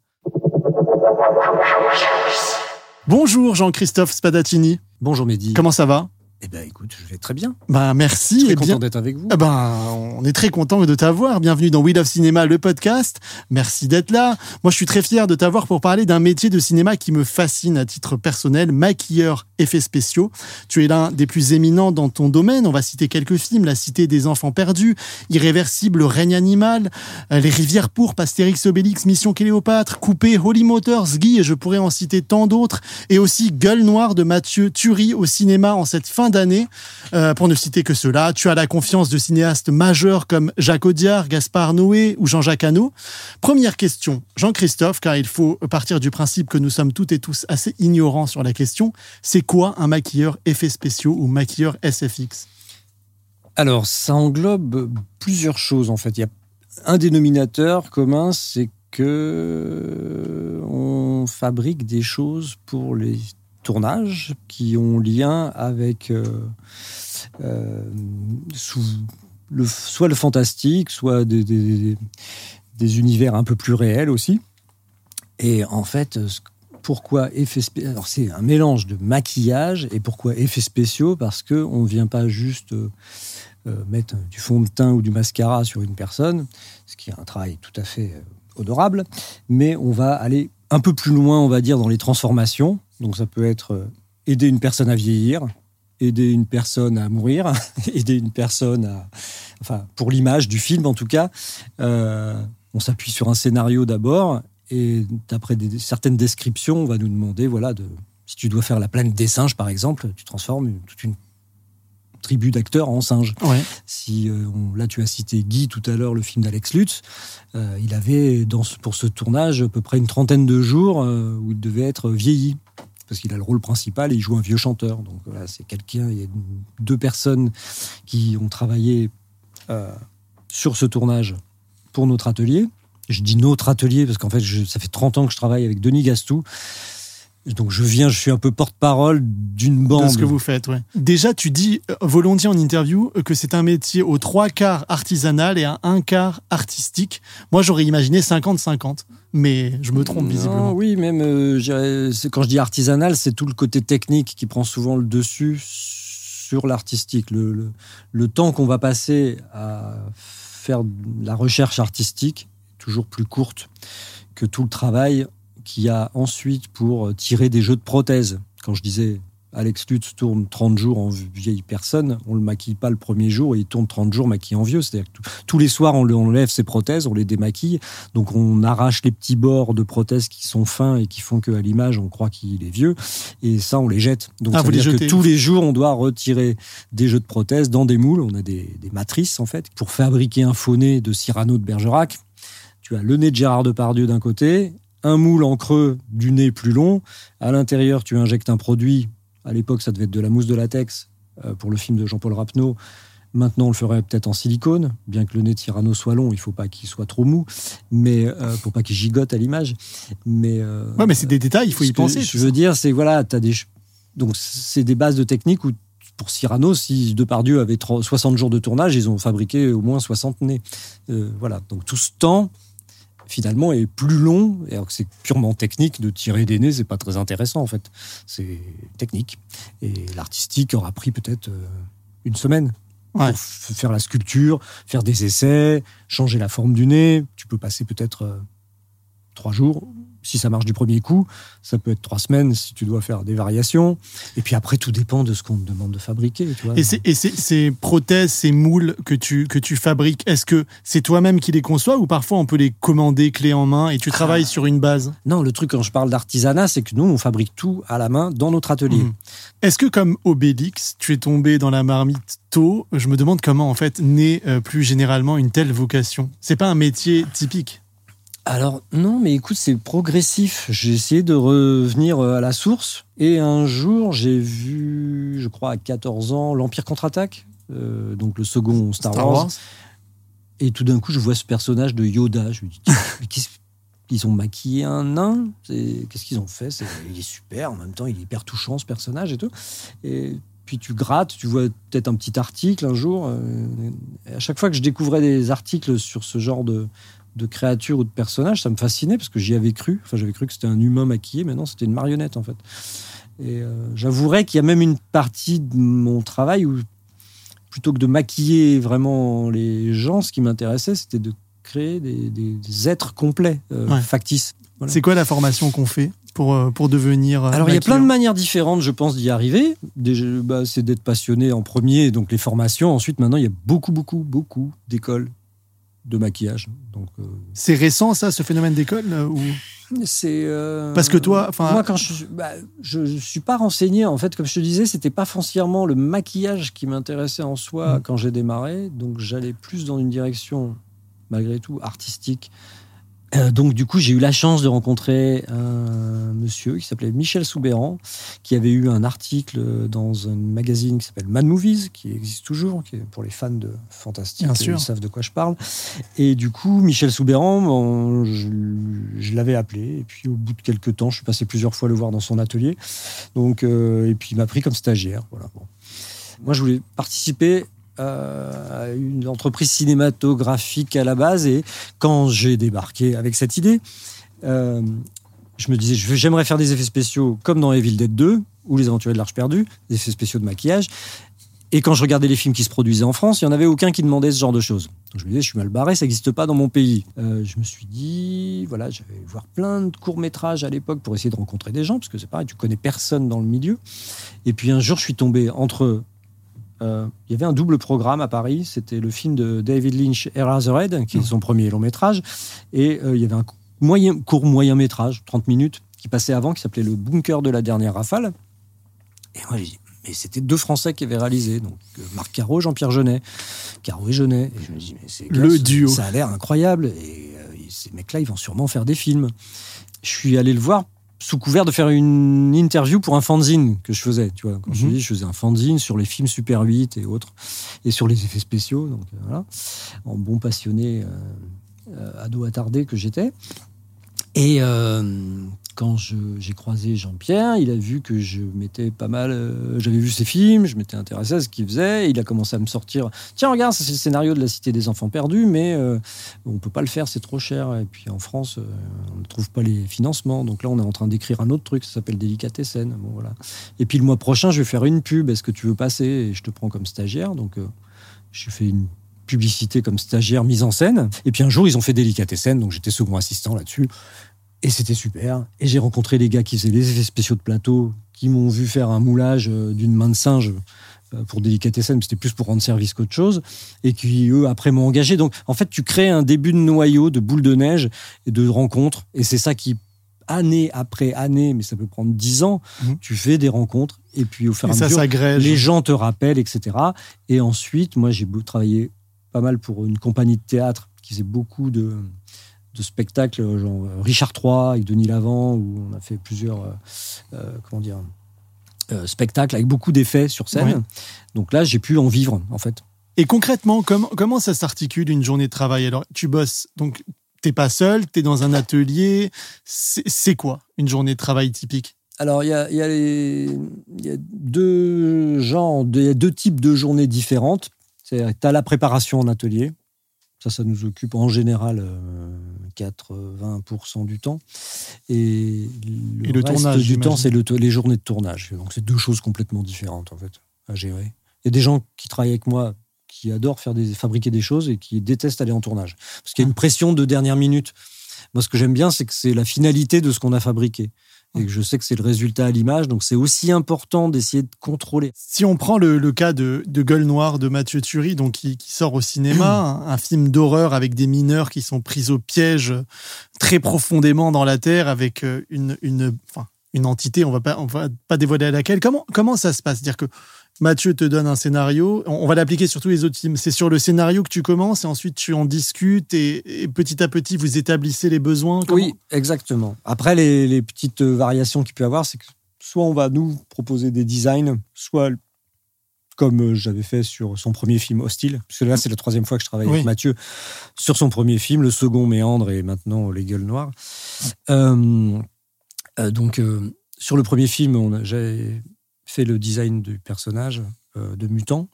Bonjour Jean-Christophe Spadaccini.
Bonjour Mehdi.
Comment ça va?
Eh bien, écoute, je vais très bien.
Ben, merci.
Je suis content d'être avec vous.
Ben, on est très content de t'avoir. Bienvenue dans We Love Cinéma, le podcast. Merci d'être là. Moi, je suis très fier de t'avoir pour parler d'un métier de cinéma qui me fascine à titre personnel, maquilleur effets spéciaux. Tu es l'un des plus éminents dans ton domaine. On va citer quelques films. La Cité des Enfants Perdus, Irréversible, Règne Animal, euh, Les Rivières Pourpres, Astérix Obélix, Mission Cléopâtre, Coupé, Holy Motors, Guy, et je pourrais en citer tant d'autres. Et aussi Gueule Noire de Mathieu Turi au cinéma en cette fin d'année. Euh, pour ne citer que cela, tu as la confiance de cinéastes majeurs comme Jacques Audiard, Gaspard Noé ou Jean-Jacques Hano. Première question, Jean-Christophe, car il faut partir du principe que nous sommes toutes et tous assez ignorants sur la question. C'est quoi un maquilleur effets spéciaux ou maquilleur SFX
Alors, ça englobe plusieurs choses en fait. Il y a un dénominateur commun, c'est que on fabrique des choses pour les tournages qui ont lien avec euh, euh, soit le fantastique, soit des, univers un peu plus réels aussi. Et en fait, pourquoi effets spéciaux Alors c'est un mélange de maquillage et pourquoi effets spéciaux Parce que on ne vient pas juste euh, mettre du fond de teint ou du mascara sur une personne, ce qui est un travail tout à fait honorable, mais on va aller un peu plus loin, on va dire, dans les transformations. Donc ça peut être euh, aider une personne à vieillir, aider une personne à mourir, aider une personne à... Enfin, pour l'image du film en tout cas, euh, on s'appuie sur un scénario d'abord et d'après certaines descriptions, on va nous demander, voilà, de, si tu dois faire la planète des singes par exemple, tu transformes toute une tribu d'acteurs en singes. Si euh, là tu as cité Guy tout à l'heure, le film d'Alex Lutz, il avait dans, pour ce tournage à peu près une trentaine de jours où il devait être vieilli parce qu'il a le rôle principal et il joue un vieux chanteur. Donc voilà, c'est quelqu'un, il y a deux personnes qui ont travaillé euh, sur ce tournage pour notre atelier. Je dis notre atelier parce qu'en fait, ça fait 30 ans que je travaille avec Denis Gastou. Donc je viens, je suis un peu porte-parole d'une bande.
De ce que vous faites, ouais. Déjà, tu dis euh, volontiers en interview que c'est un métier aux trois quarts artisanal et à un quart artistique. Moi, j'aurais imaginé 50-50 mais je me trompe visiblement.
oui, même euh, quand je dis artisanal, c'est tout le côté technique qui prend souvent le dessus sur l'artistique. Le, le, temps qu'on va passer à faire la recherche artistique est toujours plus courte que tout le travail qu'il y a ensuite pour tirer des jeux de prothèses. Quand je disais Alex Lutz tourne 30 jours en vieille personne, on le maquille pas le premier jour et il tourne 30 jours maquillé en vieux. C'est-à-dire que tous les soirs, on, le, on lève ses prothèses, on les démaquille. Donc on arrache les petits bords de prothèses qui sont fins et qui font qu'à l'image, on croit qu'il est vieux. Et ça, on les jette. Donc
Ah,
ça
vous
veut dire que tous les jours, on doit retirer des jeux de prothèses dans des moules. On a des, des matrices, en fait. Pour fabriquer un faux nez de Cyrano de Bergerac, tu as le nez de Gérard Depardieu d'un côté, un moule en creux du nez plus long. À l'intérieur, tu injectes un produit. À l'époque, ça devait être de la mousse de latex euh, pour le film de Jean-Paul Rapneau. Maintenant, on le ferait peut-être en silicone, bien que le nez de Cyrano soit long, il faut pas qu'il soit trop mou, mais euh, pour pas qu'il gigote à l'image. Mais euh,
Ouais, mais c'est des détails, il faut y
ce que
penser.
Je veux dire, c'est voilà, as des donc c'est des bases de technique où pour Cyrano, si Depardieu avait 30 60 jours de tournage, ils ont fabriqué au moins 60 nez. Euh, voilà, donc tout ce temps finalement est plus long, alors que c'est purement technique de tirer des nez, c'est pas très intéressant en fait. C'est technique et l'artistique aura pris peut-être euh, une semaine
Ouais.
pour faire la sculpture, faire des essais, changer la forme du nez. Tu peux passer peut-être euh, trois jours. Si ça marche du premier coup, ça peut être trois semaines si tu dois faire des variations. Et puis après, tout dépend de ce qu'on te demande de fabriquer. Tu vois.
Et, ces- et ces, ces prothèses, ces moules que tu, que tu fabriques, est-ce que c'est toi-même qui les conçois ou parfois on peut les commander clé en main et tu travailles
Ah.
sur une base?
Non, le truc quand je parle d'artisanat, c'est que nous, on fabrique tout à la main dans notre atelier.
Mhm. Est-ce que comme Obélix, tu es tombé dans la marmite tôt? Je me demande comment en fait naît euh, plus généralement une telle vocation. C'est pas un métier typique?
Alors non, mais écoute, c'est progressif. J'ai essayé de revenir euh, à la source. Et un jour, j'ai vu, je crois à 14 ans, l'Empire contre-attaque, euh, donc le second Star,
Star
Wars.
Wars.
Et tout d'un coup, je vois ce personnage de Yoda. Je me dis, tiens, mais qu'est-ce- ils ont maquillé un nain? Qu'est-ce qu'ils ont fait? C'est- Il est super, en même temps, il est hyper touchant, ce personnage et tout. Et puis tu grattes, tu vois peut-être un petit article un jour. euh, à chaque fois que je découvrais des articles sur ce genre de, de créatures ou de personnages, ça me fascinait parce que j'y avais cru. Enfin, j'avais cru que c'était un humain maquillé, mais non, c'était une marionnette en fait. Et euh, j'avouerais qu'il y a même une partie de mon travail où, plutôt que de maquiller vraiment les gens, ce qui m'intéressait, c'était de créer des, des- des êtres complets, euh,
Ouais.
factices. Voilà.
C'est quoi la formation qu'on fait pour, euh, pour devenir euh,
Alors, il y a plein de manières différentes, je pense, d'y arriver. Déjà, bah, c'est d'être passionné en premier, donc les formations. Ensuite, maintenant, il y a beaucoup, beaucoup, beaucoup d'écoles de maquillage. Donc, euh,
C'est récent ça, ce phénomène d'école euh, ou...
c'est euh,
Parce que toi, enfin-
moi quand je, bah, je je suis pas renseigné en fait comme je te disais c'était pas foncièrement le maquillage qui m'intéressait en soi
Mm.
quand j'ai démarré donc j'allais plus dans une direction malgré tout artistique Euh, donc du coup j'ai eu la chance de rencontrer un monsieur qui s'appelait Michel Soubéran qui avait eu un article dans un magazine qui s'appelle Mad Movies qui existe toujours qui est pour les fans de fantastique ils savent de quoi je parle et du coup, Michel Soubéran, je, je l'avais appelé. Et puis, au bout de quelques temps, je suis passé plusieurs fois le voir dans son atelier. Donc, euh, et puis, il m'a pris comme stagiaire. Voilà, bon. Moi, je voulais participer euh, une entreprise cinématographique à la base. Et quand j'ai débarqué avec cette idée, euh, je me disais, j'aimerais faire des effets spéciaux comme dans Evil Dead 2 ou Les Aventuriers de l'Arche perdue, des effets spéciaux de maquillage. Et quand je regardais les films qui se produisaient en France, il n'y en avait aucun qui demandait ce genre de choses. Je me disais, je suis mal barré, ça n'existe pas dans mon pays. Euh, je me suis dit, voilà, j'avais voir plein de courts-métrages à l'époque pour essayer de rencontrer des gens, parce que c'est pareil, tu connais personne dans le milieu. Et puis un jour, je suis tombé entre. Euh, il y avait un double programme à Paris, c'était le film de David Lynch, Eraserhead, qui est son premier long métrage, et euh, il y avait un moyen, court moyen métrage, 30 minutes, qui passait avant, qui s'appelait Le bunker de la dernière rafale. Et moi, j'ai dit, mais c'était deux Français qui avaient réalisé, donc euh, Marc Caro, Jean-Pierre Jeunet. Caro et Jeunet. Et je me dis, mais c'est
Le duo.
Ça a l'air incroyable. Et euh, ces mecs-là, ils vont sûrement faire des films. Je suis allé le voir sous couvert de faire une interview pour un fanzine que je faisais. Tu vois, quand je
Mhm.
dis, je faisais un fanzine sur les films Super 8 et autres, et sur les effets spéciaux. Donc euh, voilà, en bon passionné euh, euh, ado attardé que j'étais. Et euh, quand j'ai croisé Jean-Pierre, il a vu que je m'étais pas mal. euh, J'avais vu ses films, je m'étais intéressé à ce qu'il faisait. Il a commencé à me sortir Tiens, regarde, c'est le scénario de La Cité des Enfants Perdus, mais euh, on peut pas le faire, c'est trop cher. Et puis en France, euh, on ne trouve pas les financements. Donc là, on est en train d'écrire un autre truc, ça s'appelle Délicatessen. Bon, voilà. Et puis le mois prochain, je vais faire une pub. Est-ce que tu veux passer? Et je te prends comme stagiaire. Donc euh, je fais une publicité comme stagiaire mise en scène. Et puis un jour, ils ont fait Délicatessen, donc j'étais second assistant là-dessus. Et c'était super. Et j'ai rencontré les gars qui faisaient les effets spéciaux de plateau, qui m'ont vu faire un moulage euh, d'une main de singe euh, pour Délicatessen, mais c'était plus pour rendre service qu'autre chose, et qui, eux, après m'ont engagé. Donc, en fait, tu crées un début de noyau, de boule de neige et de rencontres, et c'est ça qui, année après année, mais ça peut prendre dix ans,
Mhm.
tu fais des rencontres, et puis au fur et à
ça
mesure, les gens te rappellent, etc. Et ensuite, moi, j'ai travaillé pas mal pour une compagnie de théâtre qui faisait beaucoup de, de spectacles, genre euh, Richard III avec Denis Lavant, où on a fait plusieurs, euh, euh, comment dire, euh, spectacles avec beaucoup d'effets sur scène.
Ouais.
Donc là, j'ai pu en vivre, en fait.
Et concrètement, comment, comment ça s'articule une journée de travail? Alors, tu bosses, donc t'es pas seul, t'es dans un atelier. C'est quoi une journée de travail typique?
Alors, il y a, y a y deux genres, il y a deux types de journées différentes. Tu as la préparation en atelier. Ça, ça nous occupe en général euh, 80% du temps. Et le,
Et le
reste
tournage,
du temps, c'est le les journées de tournage. Donc, c'est deux choses complètement différentes, en fait, à gérer. Il y a des gens qui travaillent avec moi qui adorent faire des, fabriquer des choses et qui détestent aller en tournage. Parce qu'il y a une pression de dernière minute. Moi, ce que j'aime bien, c'est que c'est la finalité de ce qu'on a fabriqué. Et que je sais que c'est le résultat à l'image. Donc, c'est aussi important d'essayer de contrôler.
Si on prend le, le cas de, de Gueule Noire de Mathieu Turi, donc qui, qui sort au cinéma, un, un film d'horreur avec des mineurs qui sont pris au piège très profondément dans la terre avec euh, une, une, enfin, une entité, on va pas, on va pas dévoiler à laquelle. Comment, comment ça se passe? C'est-à-dire que Mathieu te donne un scénario, on, va l'appliquer sur tous les autres films. C'est sur le scénario que tu commences et ensuite tu en discutes et, et petit à petit vous établissez les besoins. Comment-
Oui, exactement. Après, les, les petites variations qu'il peut y avoir, c'est que soit on va nous proposer des designs, soit comme euh, j'avais fait sur son premier film Hostile, parce que là c'est la troisième fois que je travaille
Oui.
avec Mathieu sur son premier film, le second Méandre et maintenant Les Gueules Noires. Euh, euh, donc euh, sur le premier film, on a- j'ai fait le design du personnage euh, de mutant.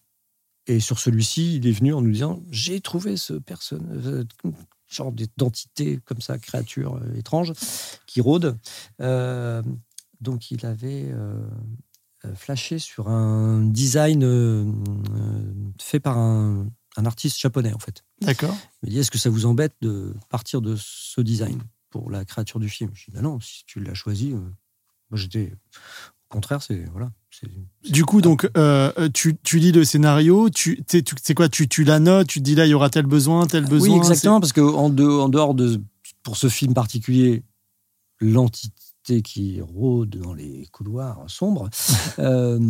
Et sur celui-ci, il est venu en nous disant J'ai trouvé ce personnage, genre d'entité comme ça, créature euh, étrange, qui rôde. Euh, donc, il avait euh, euh, flashé sur un design euh, euh, fait par un, un artiste japonais, en fait.
D'accord.
Il m'a dit Est-ce que ça vous embête de partir de ce design pour la créature du film? Je dis Ben non, si tu l'as choisi, euh, moi j'étais. Au contraire, c'est. Voilà.
Du coup, donc, euh, tu, tu lis le scénario, tu, t'es- tu- c'est quoi, tu, tu la notes, tu te dis là, il y aura tel besoin, tel besoin.
Oui, exactement, parce qu'en de, en dehors de, pour ce film particulier, l'entité qui rôde dans les couloirs sombres, euh,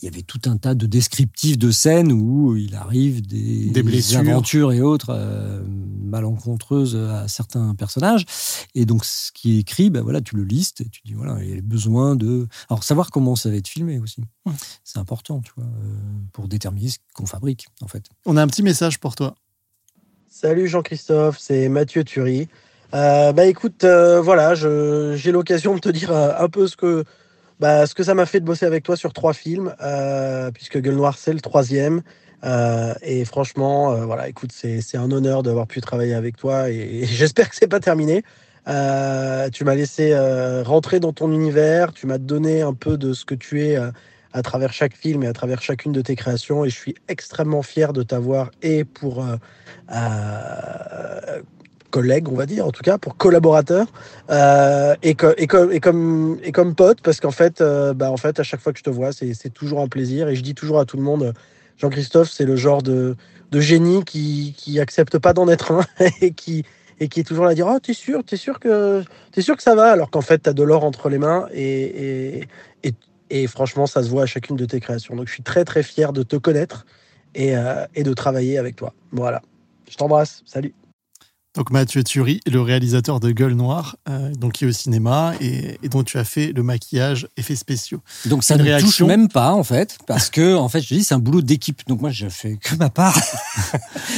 il y avait tout un tas de descriptifs de scènes où il arrive des,
Des blessures.
aventures et autres euh, malencontreuses à certains personnages. Et donc, ce qui est écrit, ben voilà, tu le listes et tu dis, voilà, il y a besoin de... Alors, savoir comment ça va être filmé aussi. C'est important, tu vois, euh, pour déterminer ce qu'on fabrique, en fait.
On a un petit message pour toi.
Salut Jean-Christophe, c'est Mathieu Thury. Euh, bah écoute, euh, voilà, je- j'ai l'occasion de te dire un peu ce que, bah, ce que ça m'a fait de bosser avec toi sur trois films, euh, puisque Gueule Noire c'est le troisième. Euh, et franchement, euh, voilà, écoute, c'est un honneur d'avoir pu travailler avec toi et, j'espère que c'est pas terminé. Tu m'as laissé rentrer dans ton univers, tu m'as donné un peu de ce que tu es à travers chaque film et à travers chacune de tes créations et je suis extrêmement fier de t'avoir et pour collègue, on va dire, en tout cas, pour collaborateur, euh, et, et, co- et comme, et comme pote, parce qu'en fait, euh, bah, en fait, à chaque fois que je te vois, c'est toujours un plaisir. Et je dis toujours à tout le monde, Jean-Christophe, c'est le genre de, de génie qui, qui pas d'en être un et qui, et qui est toujours là à dire Oh, t'es sûr, t'es sûr, que, t'es sûr que ça va? Alors qu'en fait, t'as de l'or entre les mains et, et, et, et franchement, ça se voit à chacune de tes créations. Donc, je suis très, très fier de te connaître et, euh, et de travailler avec toi. Voilà. Je t'embrasse. Salut.
Donc Mathieu Thury, le réalisateur de Gueule Noire, euh, donc qui est au cinéma et, et dont tu as fait le maquillage, effets spéciaux.
Donc ça
Une
ne touche même pas en fait, parce que en fait je dis c'est un boulot d'équipe. Donc moi je fais que ma part.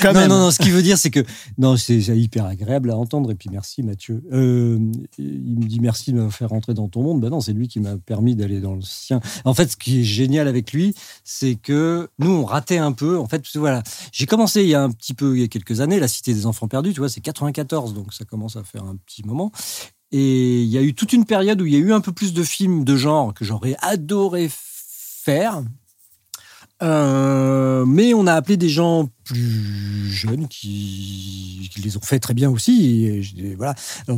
Quand
non
même.
non non, ce qui veut dire c'est que non c'est c'est hyper agréable à entendre et puis merci Mathieu. Euh, il me dit merci de me faire rentrer dans ton monde. Ben non c'est lui qui m'a permis d'aller dans le sien. En fait ce qui est génial avec lui c'est que nous on ratait un peu. En fait voilà j'ai commencé il y a un petit peu il y a quelques années la Cité des enfants perdus. Tu vois c'est 94 donc ça commence à faire un petit moment. Et il y a eu toute une période où il y a eu un peu plus de films de genre que j'aurais adoré faire. Euh, mais on a appelé des gens plus jeunes qui, les ont fait très bien aussi. Voilà.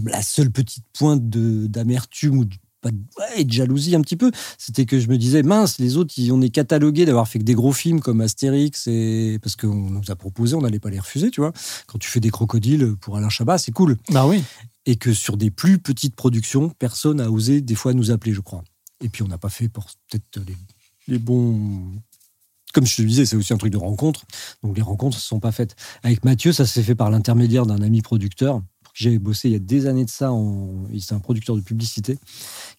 La seule petite pointe d'amertume ou de, pas de- ouais, de jalousie un petit peu, c'était que je me disais mince, les autres, ils- on est catalogués d'avoir fait que des gros films comme Astérix et parce qu'on nous a proposé, on n'allait pas les refuser, tu vois. Quand tu fais des crocodiles pour Alain Chabat, c'est cool.
Bah oui.
Et que sur des plus petites productions, personne a osé des fois nous appeler, je crois. Et puis on n'a pas fait pour peut-être les, les bons. Comme je te disais, c'est aussi un truc de rencontre. Donc les rencontres ne se sont pas faites. Avec Mathieu, ça s'est fait par l'intermédiaire d'un ami producteur j'avais bossé il y a des années de ça. En... C'est un producteur de publicité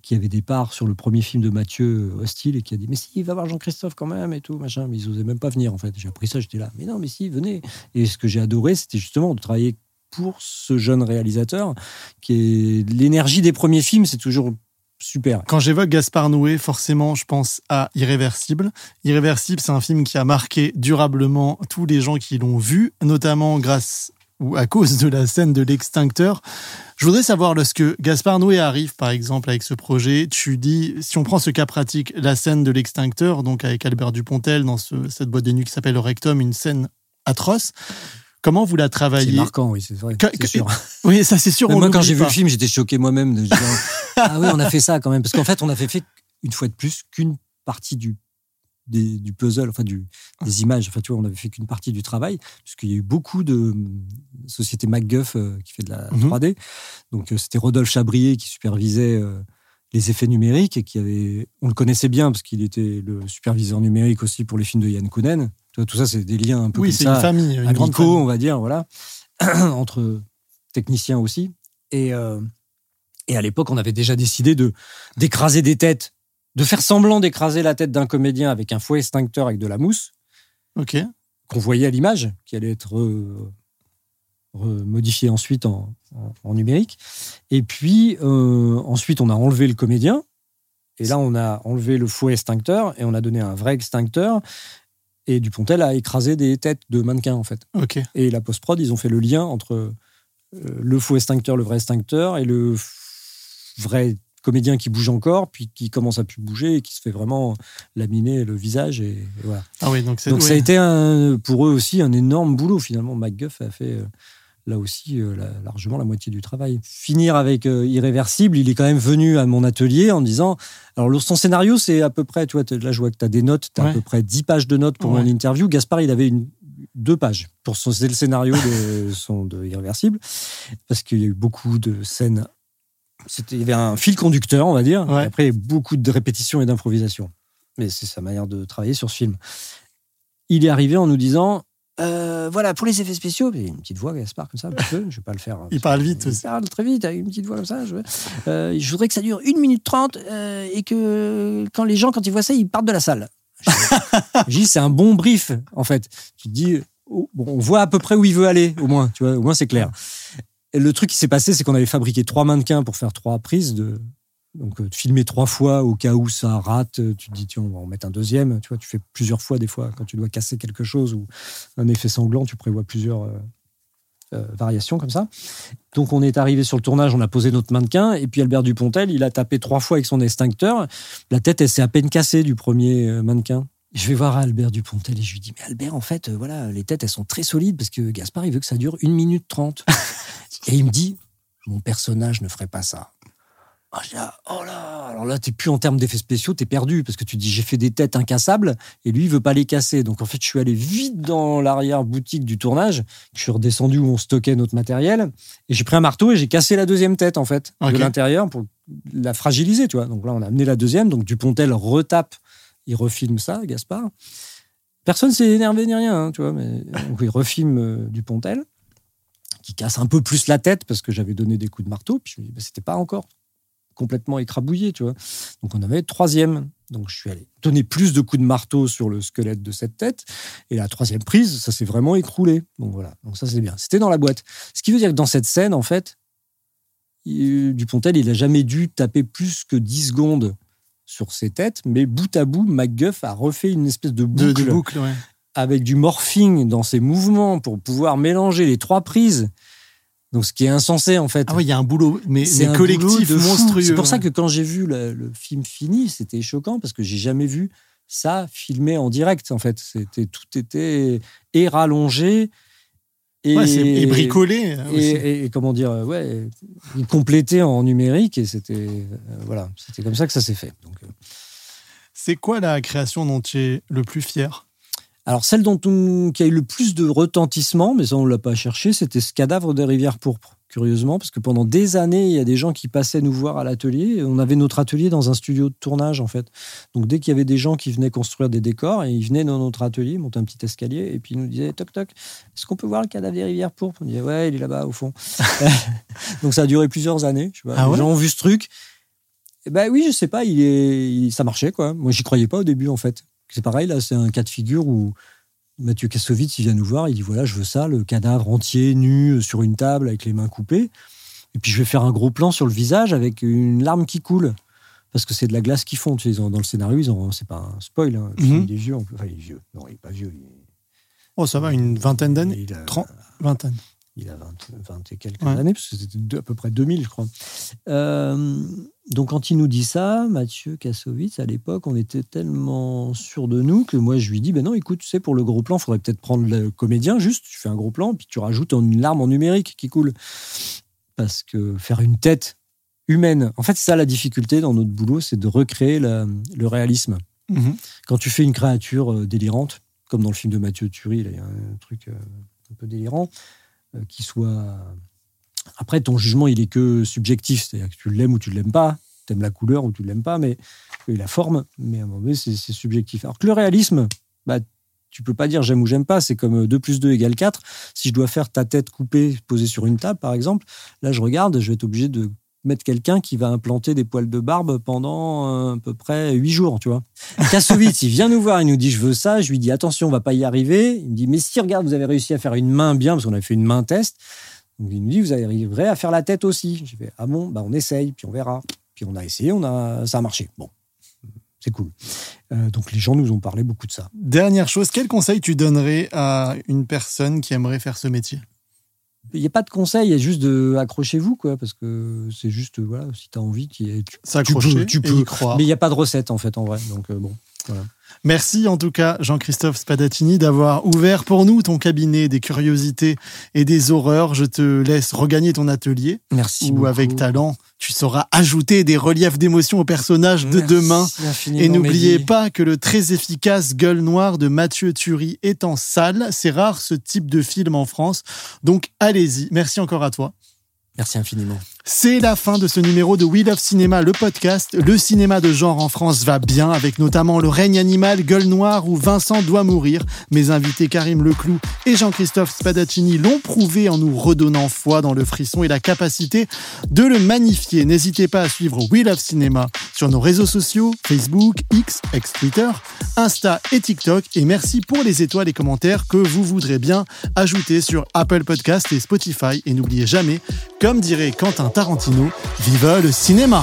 qui avait des parts sur le premier film de Mathieu Hostile et qui a dit Mais si, il va voir Jean-Christophe quand même et tout, machin. Mais ils osaient même pas venir en fait. J'ai appris ça, j'étais là. Mais non, mais si, venez. Et ce que j'ai adoré, c'était justement de travailler pour ce jeune réalisateur qui est l'énergie des premiers films, c'est toujours super.
Quand j'évoque Gaspard Noé, forcément, je pense à Irréversible. Irréversible, c'est un film qui a marqué durablement tous les gens qui l'ont vu, notamment grâce ou à cause de la scène de l'extincteur. Je voudrais savoir, lorsque Gaspard Noé arrive, par exemple, avec ce projet, tu dis, si on prend ce cas pratique, la scène de l'extincteur, donc avec Albert Dupontel dans ce- cette boîte de nuit qui s'appelle le Rectum, une scène atroce. Comment vous la travaillez
C'est marquant, oui, c'est vrai. Sûr.
Oui, ça c'est sûr.
Moi, quand j'ai vu le film, j'étais choqué moi-même. ah oui, on a fait ça quand même. Parce qu'en fait, on avait fait une fois de plus qu'une partie du, des- du puzzle, enfin du, des images. Enfin, tu vois, on avait fait qu'une partie du travail, puisqu'il y a eu beaucoup de hum, sociétés MacGuff euh, qui fait de la
Mhm.
3D. Donc, euh, c'était Rodolphe Chabrier qui supervisait euh, les effets numériques et qui avait. On le connaissait bien parce qu'il était le superviseur numérique aussi pour les films de Yann Kounen. Tu vois, tout ça, c'est des liens un peu
Oui, c'est une famille, une grande
amicaux,
famille.
on va dire, voilà, entre techniciens aussi. Et, et à l'époque, on avait déjà décidé de d'écraser des têtes, de faire semblant d'écraser la tête d'un comédien avec un fouet extincteur avec de la mousse,
Ok.
qu'on voyait à l'image, qui allait être modifié ensuite en, en- en numérique. Et puis, euh, ensuite, on a enlevé le comédien. Et là, on a enlevé le fouet extincteur et on a donné un vrai extincteur. Et Dupontel a écrasé des têtes de mannequins, en fait.
Ok.
Et la post-prod, ils ont fait le lien entre euh, le faux extincteur, le vrai extincteur, et le vrai comédien qui bouge encore, puis qui commence à plus bouger et qui se fait vraiment laminer le visage. Et, et voilà.
Ah oui, donc
Donc ça a été un- pour eux aussi un énorme boulot finalement. MacGuff a fait euh, là aussi euh, la- largement la moitié du travail. Finir avec euh, Irréversible, il est quand même venu à mon atelier en disant alors son scénario c'est à peu près, tu vois, là je vois que tu as des notes, tu as
Ouais.
à peu près 10 pages de notes pour
Ouais.
mon interview. Gaspard, il avait une, deux pages pour son, le scénario de son de Irréversible parce qu'il y a eu beaucoup de scènes. Il y avait un fil conducteur, on va dire.
Ouais.
Et après, beaucoup de répétitions et d'improvisation. Mais c'est sa manière de travailler sur ce film. Il est arrivé en nous disant euh, voilà, pour les effets spéciaux, il y a une petite voix, Gaspard, comme ça, un peu. Je vais pas le faire.
Il parle vite
Il
aussi.
parle très vite, avec une petite voix comme ça. Je, euh, je voudrais que ça dure 1 minute 30 euh, et que quand les gens, quand ils voient ça, ils partent de la salle. Je dis, c'est un bon brief, en fait. Tu te dis, oh, bon, on voit à peu près où il veut aller, au moins, tu vois, au moins c'est clair. Le truc qui s'est passé, c'est qu'on avait fabriqué trois mannequins pour faire trois prises de. Donc, euh, filmer trois fois au cas où ça rate, tu te dis, tiens, on va en mettre un deuxième. Tu vois, tu fais plusieurs fois des fois quand tu dois casser quelque chose ou un effet sanglant, tu prévois plusieurs euh, euh, variations comme ça. Donc, on est arrivé sur le tournage, on a posé notre mannequin et puis Albert Dupontel, il a tapé trois fois avec son extincteur. La tête, elle s'est à peine cassée du premier mannequin. Je vais voir Albert Dupontel et je lui dis, mais Albert, en fait, euh, voilà, les têtes, elles sont très solides parce que Gaspard, il veut que ça dure 1 minute 30. et il me dit, mon personnage ne ferait pas ça. Ah, je dis, ah, oh là, alors là, t'es plus en termes d'effets spéciaux, t'es perdu parce que tu dis, j'ai fait des têtes incassables et lui, il veut pas les casser. Donc, en fait, je suis allé vite dans l'arrière-boutique du tournage. Je suis redescendu où on stockait notre matériel et j'ai pris un marteau et j'ai cassé la deuxième tête, en fait, de l'intérieur pour la fragiliser, tu vois. Donc là, on a amené la deuxième. Donc, Dupontel retape, il refilme ça, Gaspard. Personne s'est énervé ni rien, hein, tu vois, mais donc, il refilme euh, Dupontel qui casse un peu plus la tête parce que j'avais donné des coups de marteau. Puis je me bah, c'était pas encore complètement écrabouillé, tu vois. Donc on avait troisième. Donc je suis allé donner plus de coups de marteau sur le squelette de cette tête. Et la troisième prise, ça s'est vraiment écroulé. Donc voilà. Donc ça c'est bien. C'était dans la boîte. Ce qui veut dire que dans cette scène, en fait, Dupontel, il a jamais dû taper plus que 10 secondes sur ses têtes, mais bout à bout, MacGuff a refait une espèce de boucle
de boucle, ouais.
avec du morphing dans ses mouvements pour pouvoir mélanger les trois prises. Donc, ce qui est insensé, en fait.
Ah oui, il y a un boulot, mais,
C'est
collectif
boulot de
monstrueux.
C'est pour ça que quand j'ai vu le, le film fini, c'était choquant parce que j'ai jamais vu ça filmé en direct en fait. C'était tout était et rallongé et,
Ouais, et bricolé, euh,
et,
aussi.
et- et comment dire ouais en numérique et c'était euh, voilà c'était comme ça que ça s'est fait. Donc, euh,
C'est quoi la création dont tu es le plus fier?
Alors, celle dont on, qui a eu le plus de retentissement, mais ça, on ne l'a pas cherché, c'était ce cadavre de rivière pourpre, curieusement, parce que pendant des années, il y a des gens qui passaient nous voir à l'atelier. On avait notre atelier dans un studio de tournage, en fait. Donc, dès qu'il y avait des gens qui venaient construire des décors, et ils venaient dans notre atelier, montaient un petit escalier, et puis ils nous disaient Toc, toc, est-ce qu'on peut voir le cadavre des rivières pourpres? On disait Ouais, il est là-bas, au fond. Donc, ça a duré plusieurs années. Je sais pas.
Ah
les
ouais
gens ont vu ce truc. Eh ben oui, je sais pas, il est, il- ça marchait quoi. Moi, j'y croyais pas au début en fait. C'est pareil là, c'est un cas de figure où Mathieu Kassovitz, il vient nous voir, il dit voilà, je veux ça, le cadavre entier, nu, euh, sur une table, avec les mains coupées. Et puis je vais faire un gros plan sur le visage avec une larme qui coule. Parce que c'est de la glace qui fond. Tu sais, dans le scénario, ils ont, c'est pas un spoil. hein.
Mhm.
Il est vieux, enfin, il est vieux. Non, il est pas vieux. Il est,
Oh, ça va, une vingtaine d'années?
Il a-
Trente- Vingtaine.
il a 20, 20 et quelques
Ouais.
années, parce que c'était deux- à peu près 2000, je crois. Euh, donc, quand il nous dit ça, Mathieu Kassovitz, à l'époque, on était tellement sûr de nous que moi, je lui dis ben non, écoute, tu sais, pour le gros plan, il faudrait peut-être prendre le comédien, juste, tu fais un gros plan, puis tu rajoutes une larme en numérique qui coule. Parce que faire une tête humaine, en fait, c'est ça la difficulté dans notre boulot, c'est de recréer la- le réalisme.
Mhm.
Quand tu fais une créature euh, délirante, comme dans le film de Mathieu Turi, il y a un truc euh, un peu délirant, euh, qui soit. Après, ton jugement, il est que subjectif, c'est-à-dire que tu l'aimes ou tu l'aimes pas, tu aimes la couleur ou tu l'aimes pas, mais la forme, mais à un moment donné, c'est subjectif. Alors que le réalisme, bah, tu peux pas dire j'aime ou j'aime pas, c'est comme 2 plus 2 égale 4. Si je dois faire ta tête coupée, posée sur une table, par exemple, là, je regarde, je vais être obligé de mettre quelqu'un qui va implanter des poils de barbe pendant euh, à peu près 8 jours, tu vois. Kassovitz, il vient nous voir, il nous dit je veux ça, je lui dis attention, on va pas y arriver. Il me dit mais si regarde, vous avez réussi à faire une main bien parce qu'on avait fait une main test. Donc il nous dit vous arriverez à faire la tête aussi. J'ai fait ah bon, bah on essaye, puis on verra. Puis on a essayé, on a ça a marché. Bon, c'est cool. Euh, donc les gens nous ont parlé beaucoup de ça.
Dernière chose, quel conseil tu donnerais à une personne qui aimerait faire ce métier?
Il n'y a pas de conseil, il y a juste de accrochez-vous, quoi, parce que c'est juste, voilà, si tu as envie, tu, tu, tu peux.
y croire.
Mais il n'y a pas de recette, en fait, en vrai. Donc, euh, bon, voilà.
Merci en tout cas, Jean-Christophe Spadatini, d'avoir ouvert pour nous ton cabinet des curiosités et des horreurs. Je te laisse regagner ton atelier.
Merci.
Où
beaucoup.
avec talent, tu sauras ajouter des reliefs d'émotions aux personnages de
Merci
demain. Et n'oubliez pas que le très efficace Gueule Noire de Mathieu Turi est en salle. C'est rare ce type de film en France. Donc allez-y. Merci encore à toi.
Merci infiniment.
C'est la fin de ce numéro de We Love Cinéma, le podcast. Le cinéma de genre en France va bien, avec notamment Le règne animal, Gueule Noire ou Vincent doit mourir. Mes invités Karim Leclou et Jean-Christophe Spadaccini l'ont prouvé en nous redonnant foi dans le frisson et la capacité de le magnifier. N'hésitez pas à suivre We Love Cinéma sur nos réseaux sociaux, Facebook, X, ex-Twitter, Insta et TikTok. Et merci pour les étoiles et commentaires que vous voudrez bien ajouter sur Apple Podcast et Spotify. Et n'oubliez jamais, comme dirait Quentin Tarantino, viva le cinéma!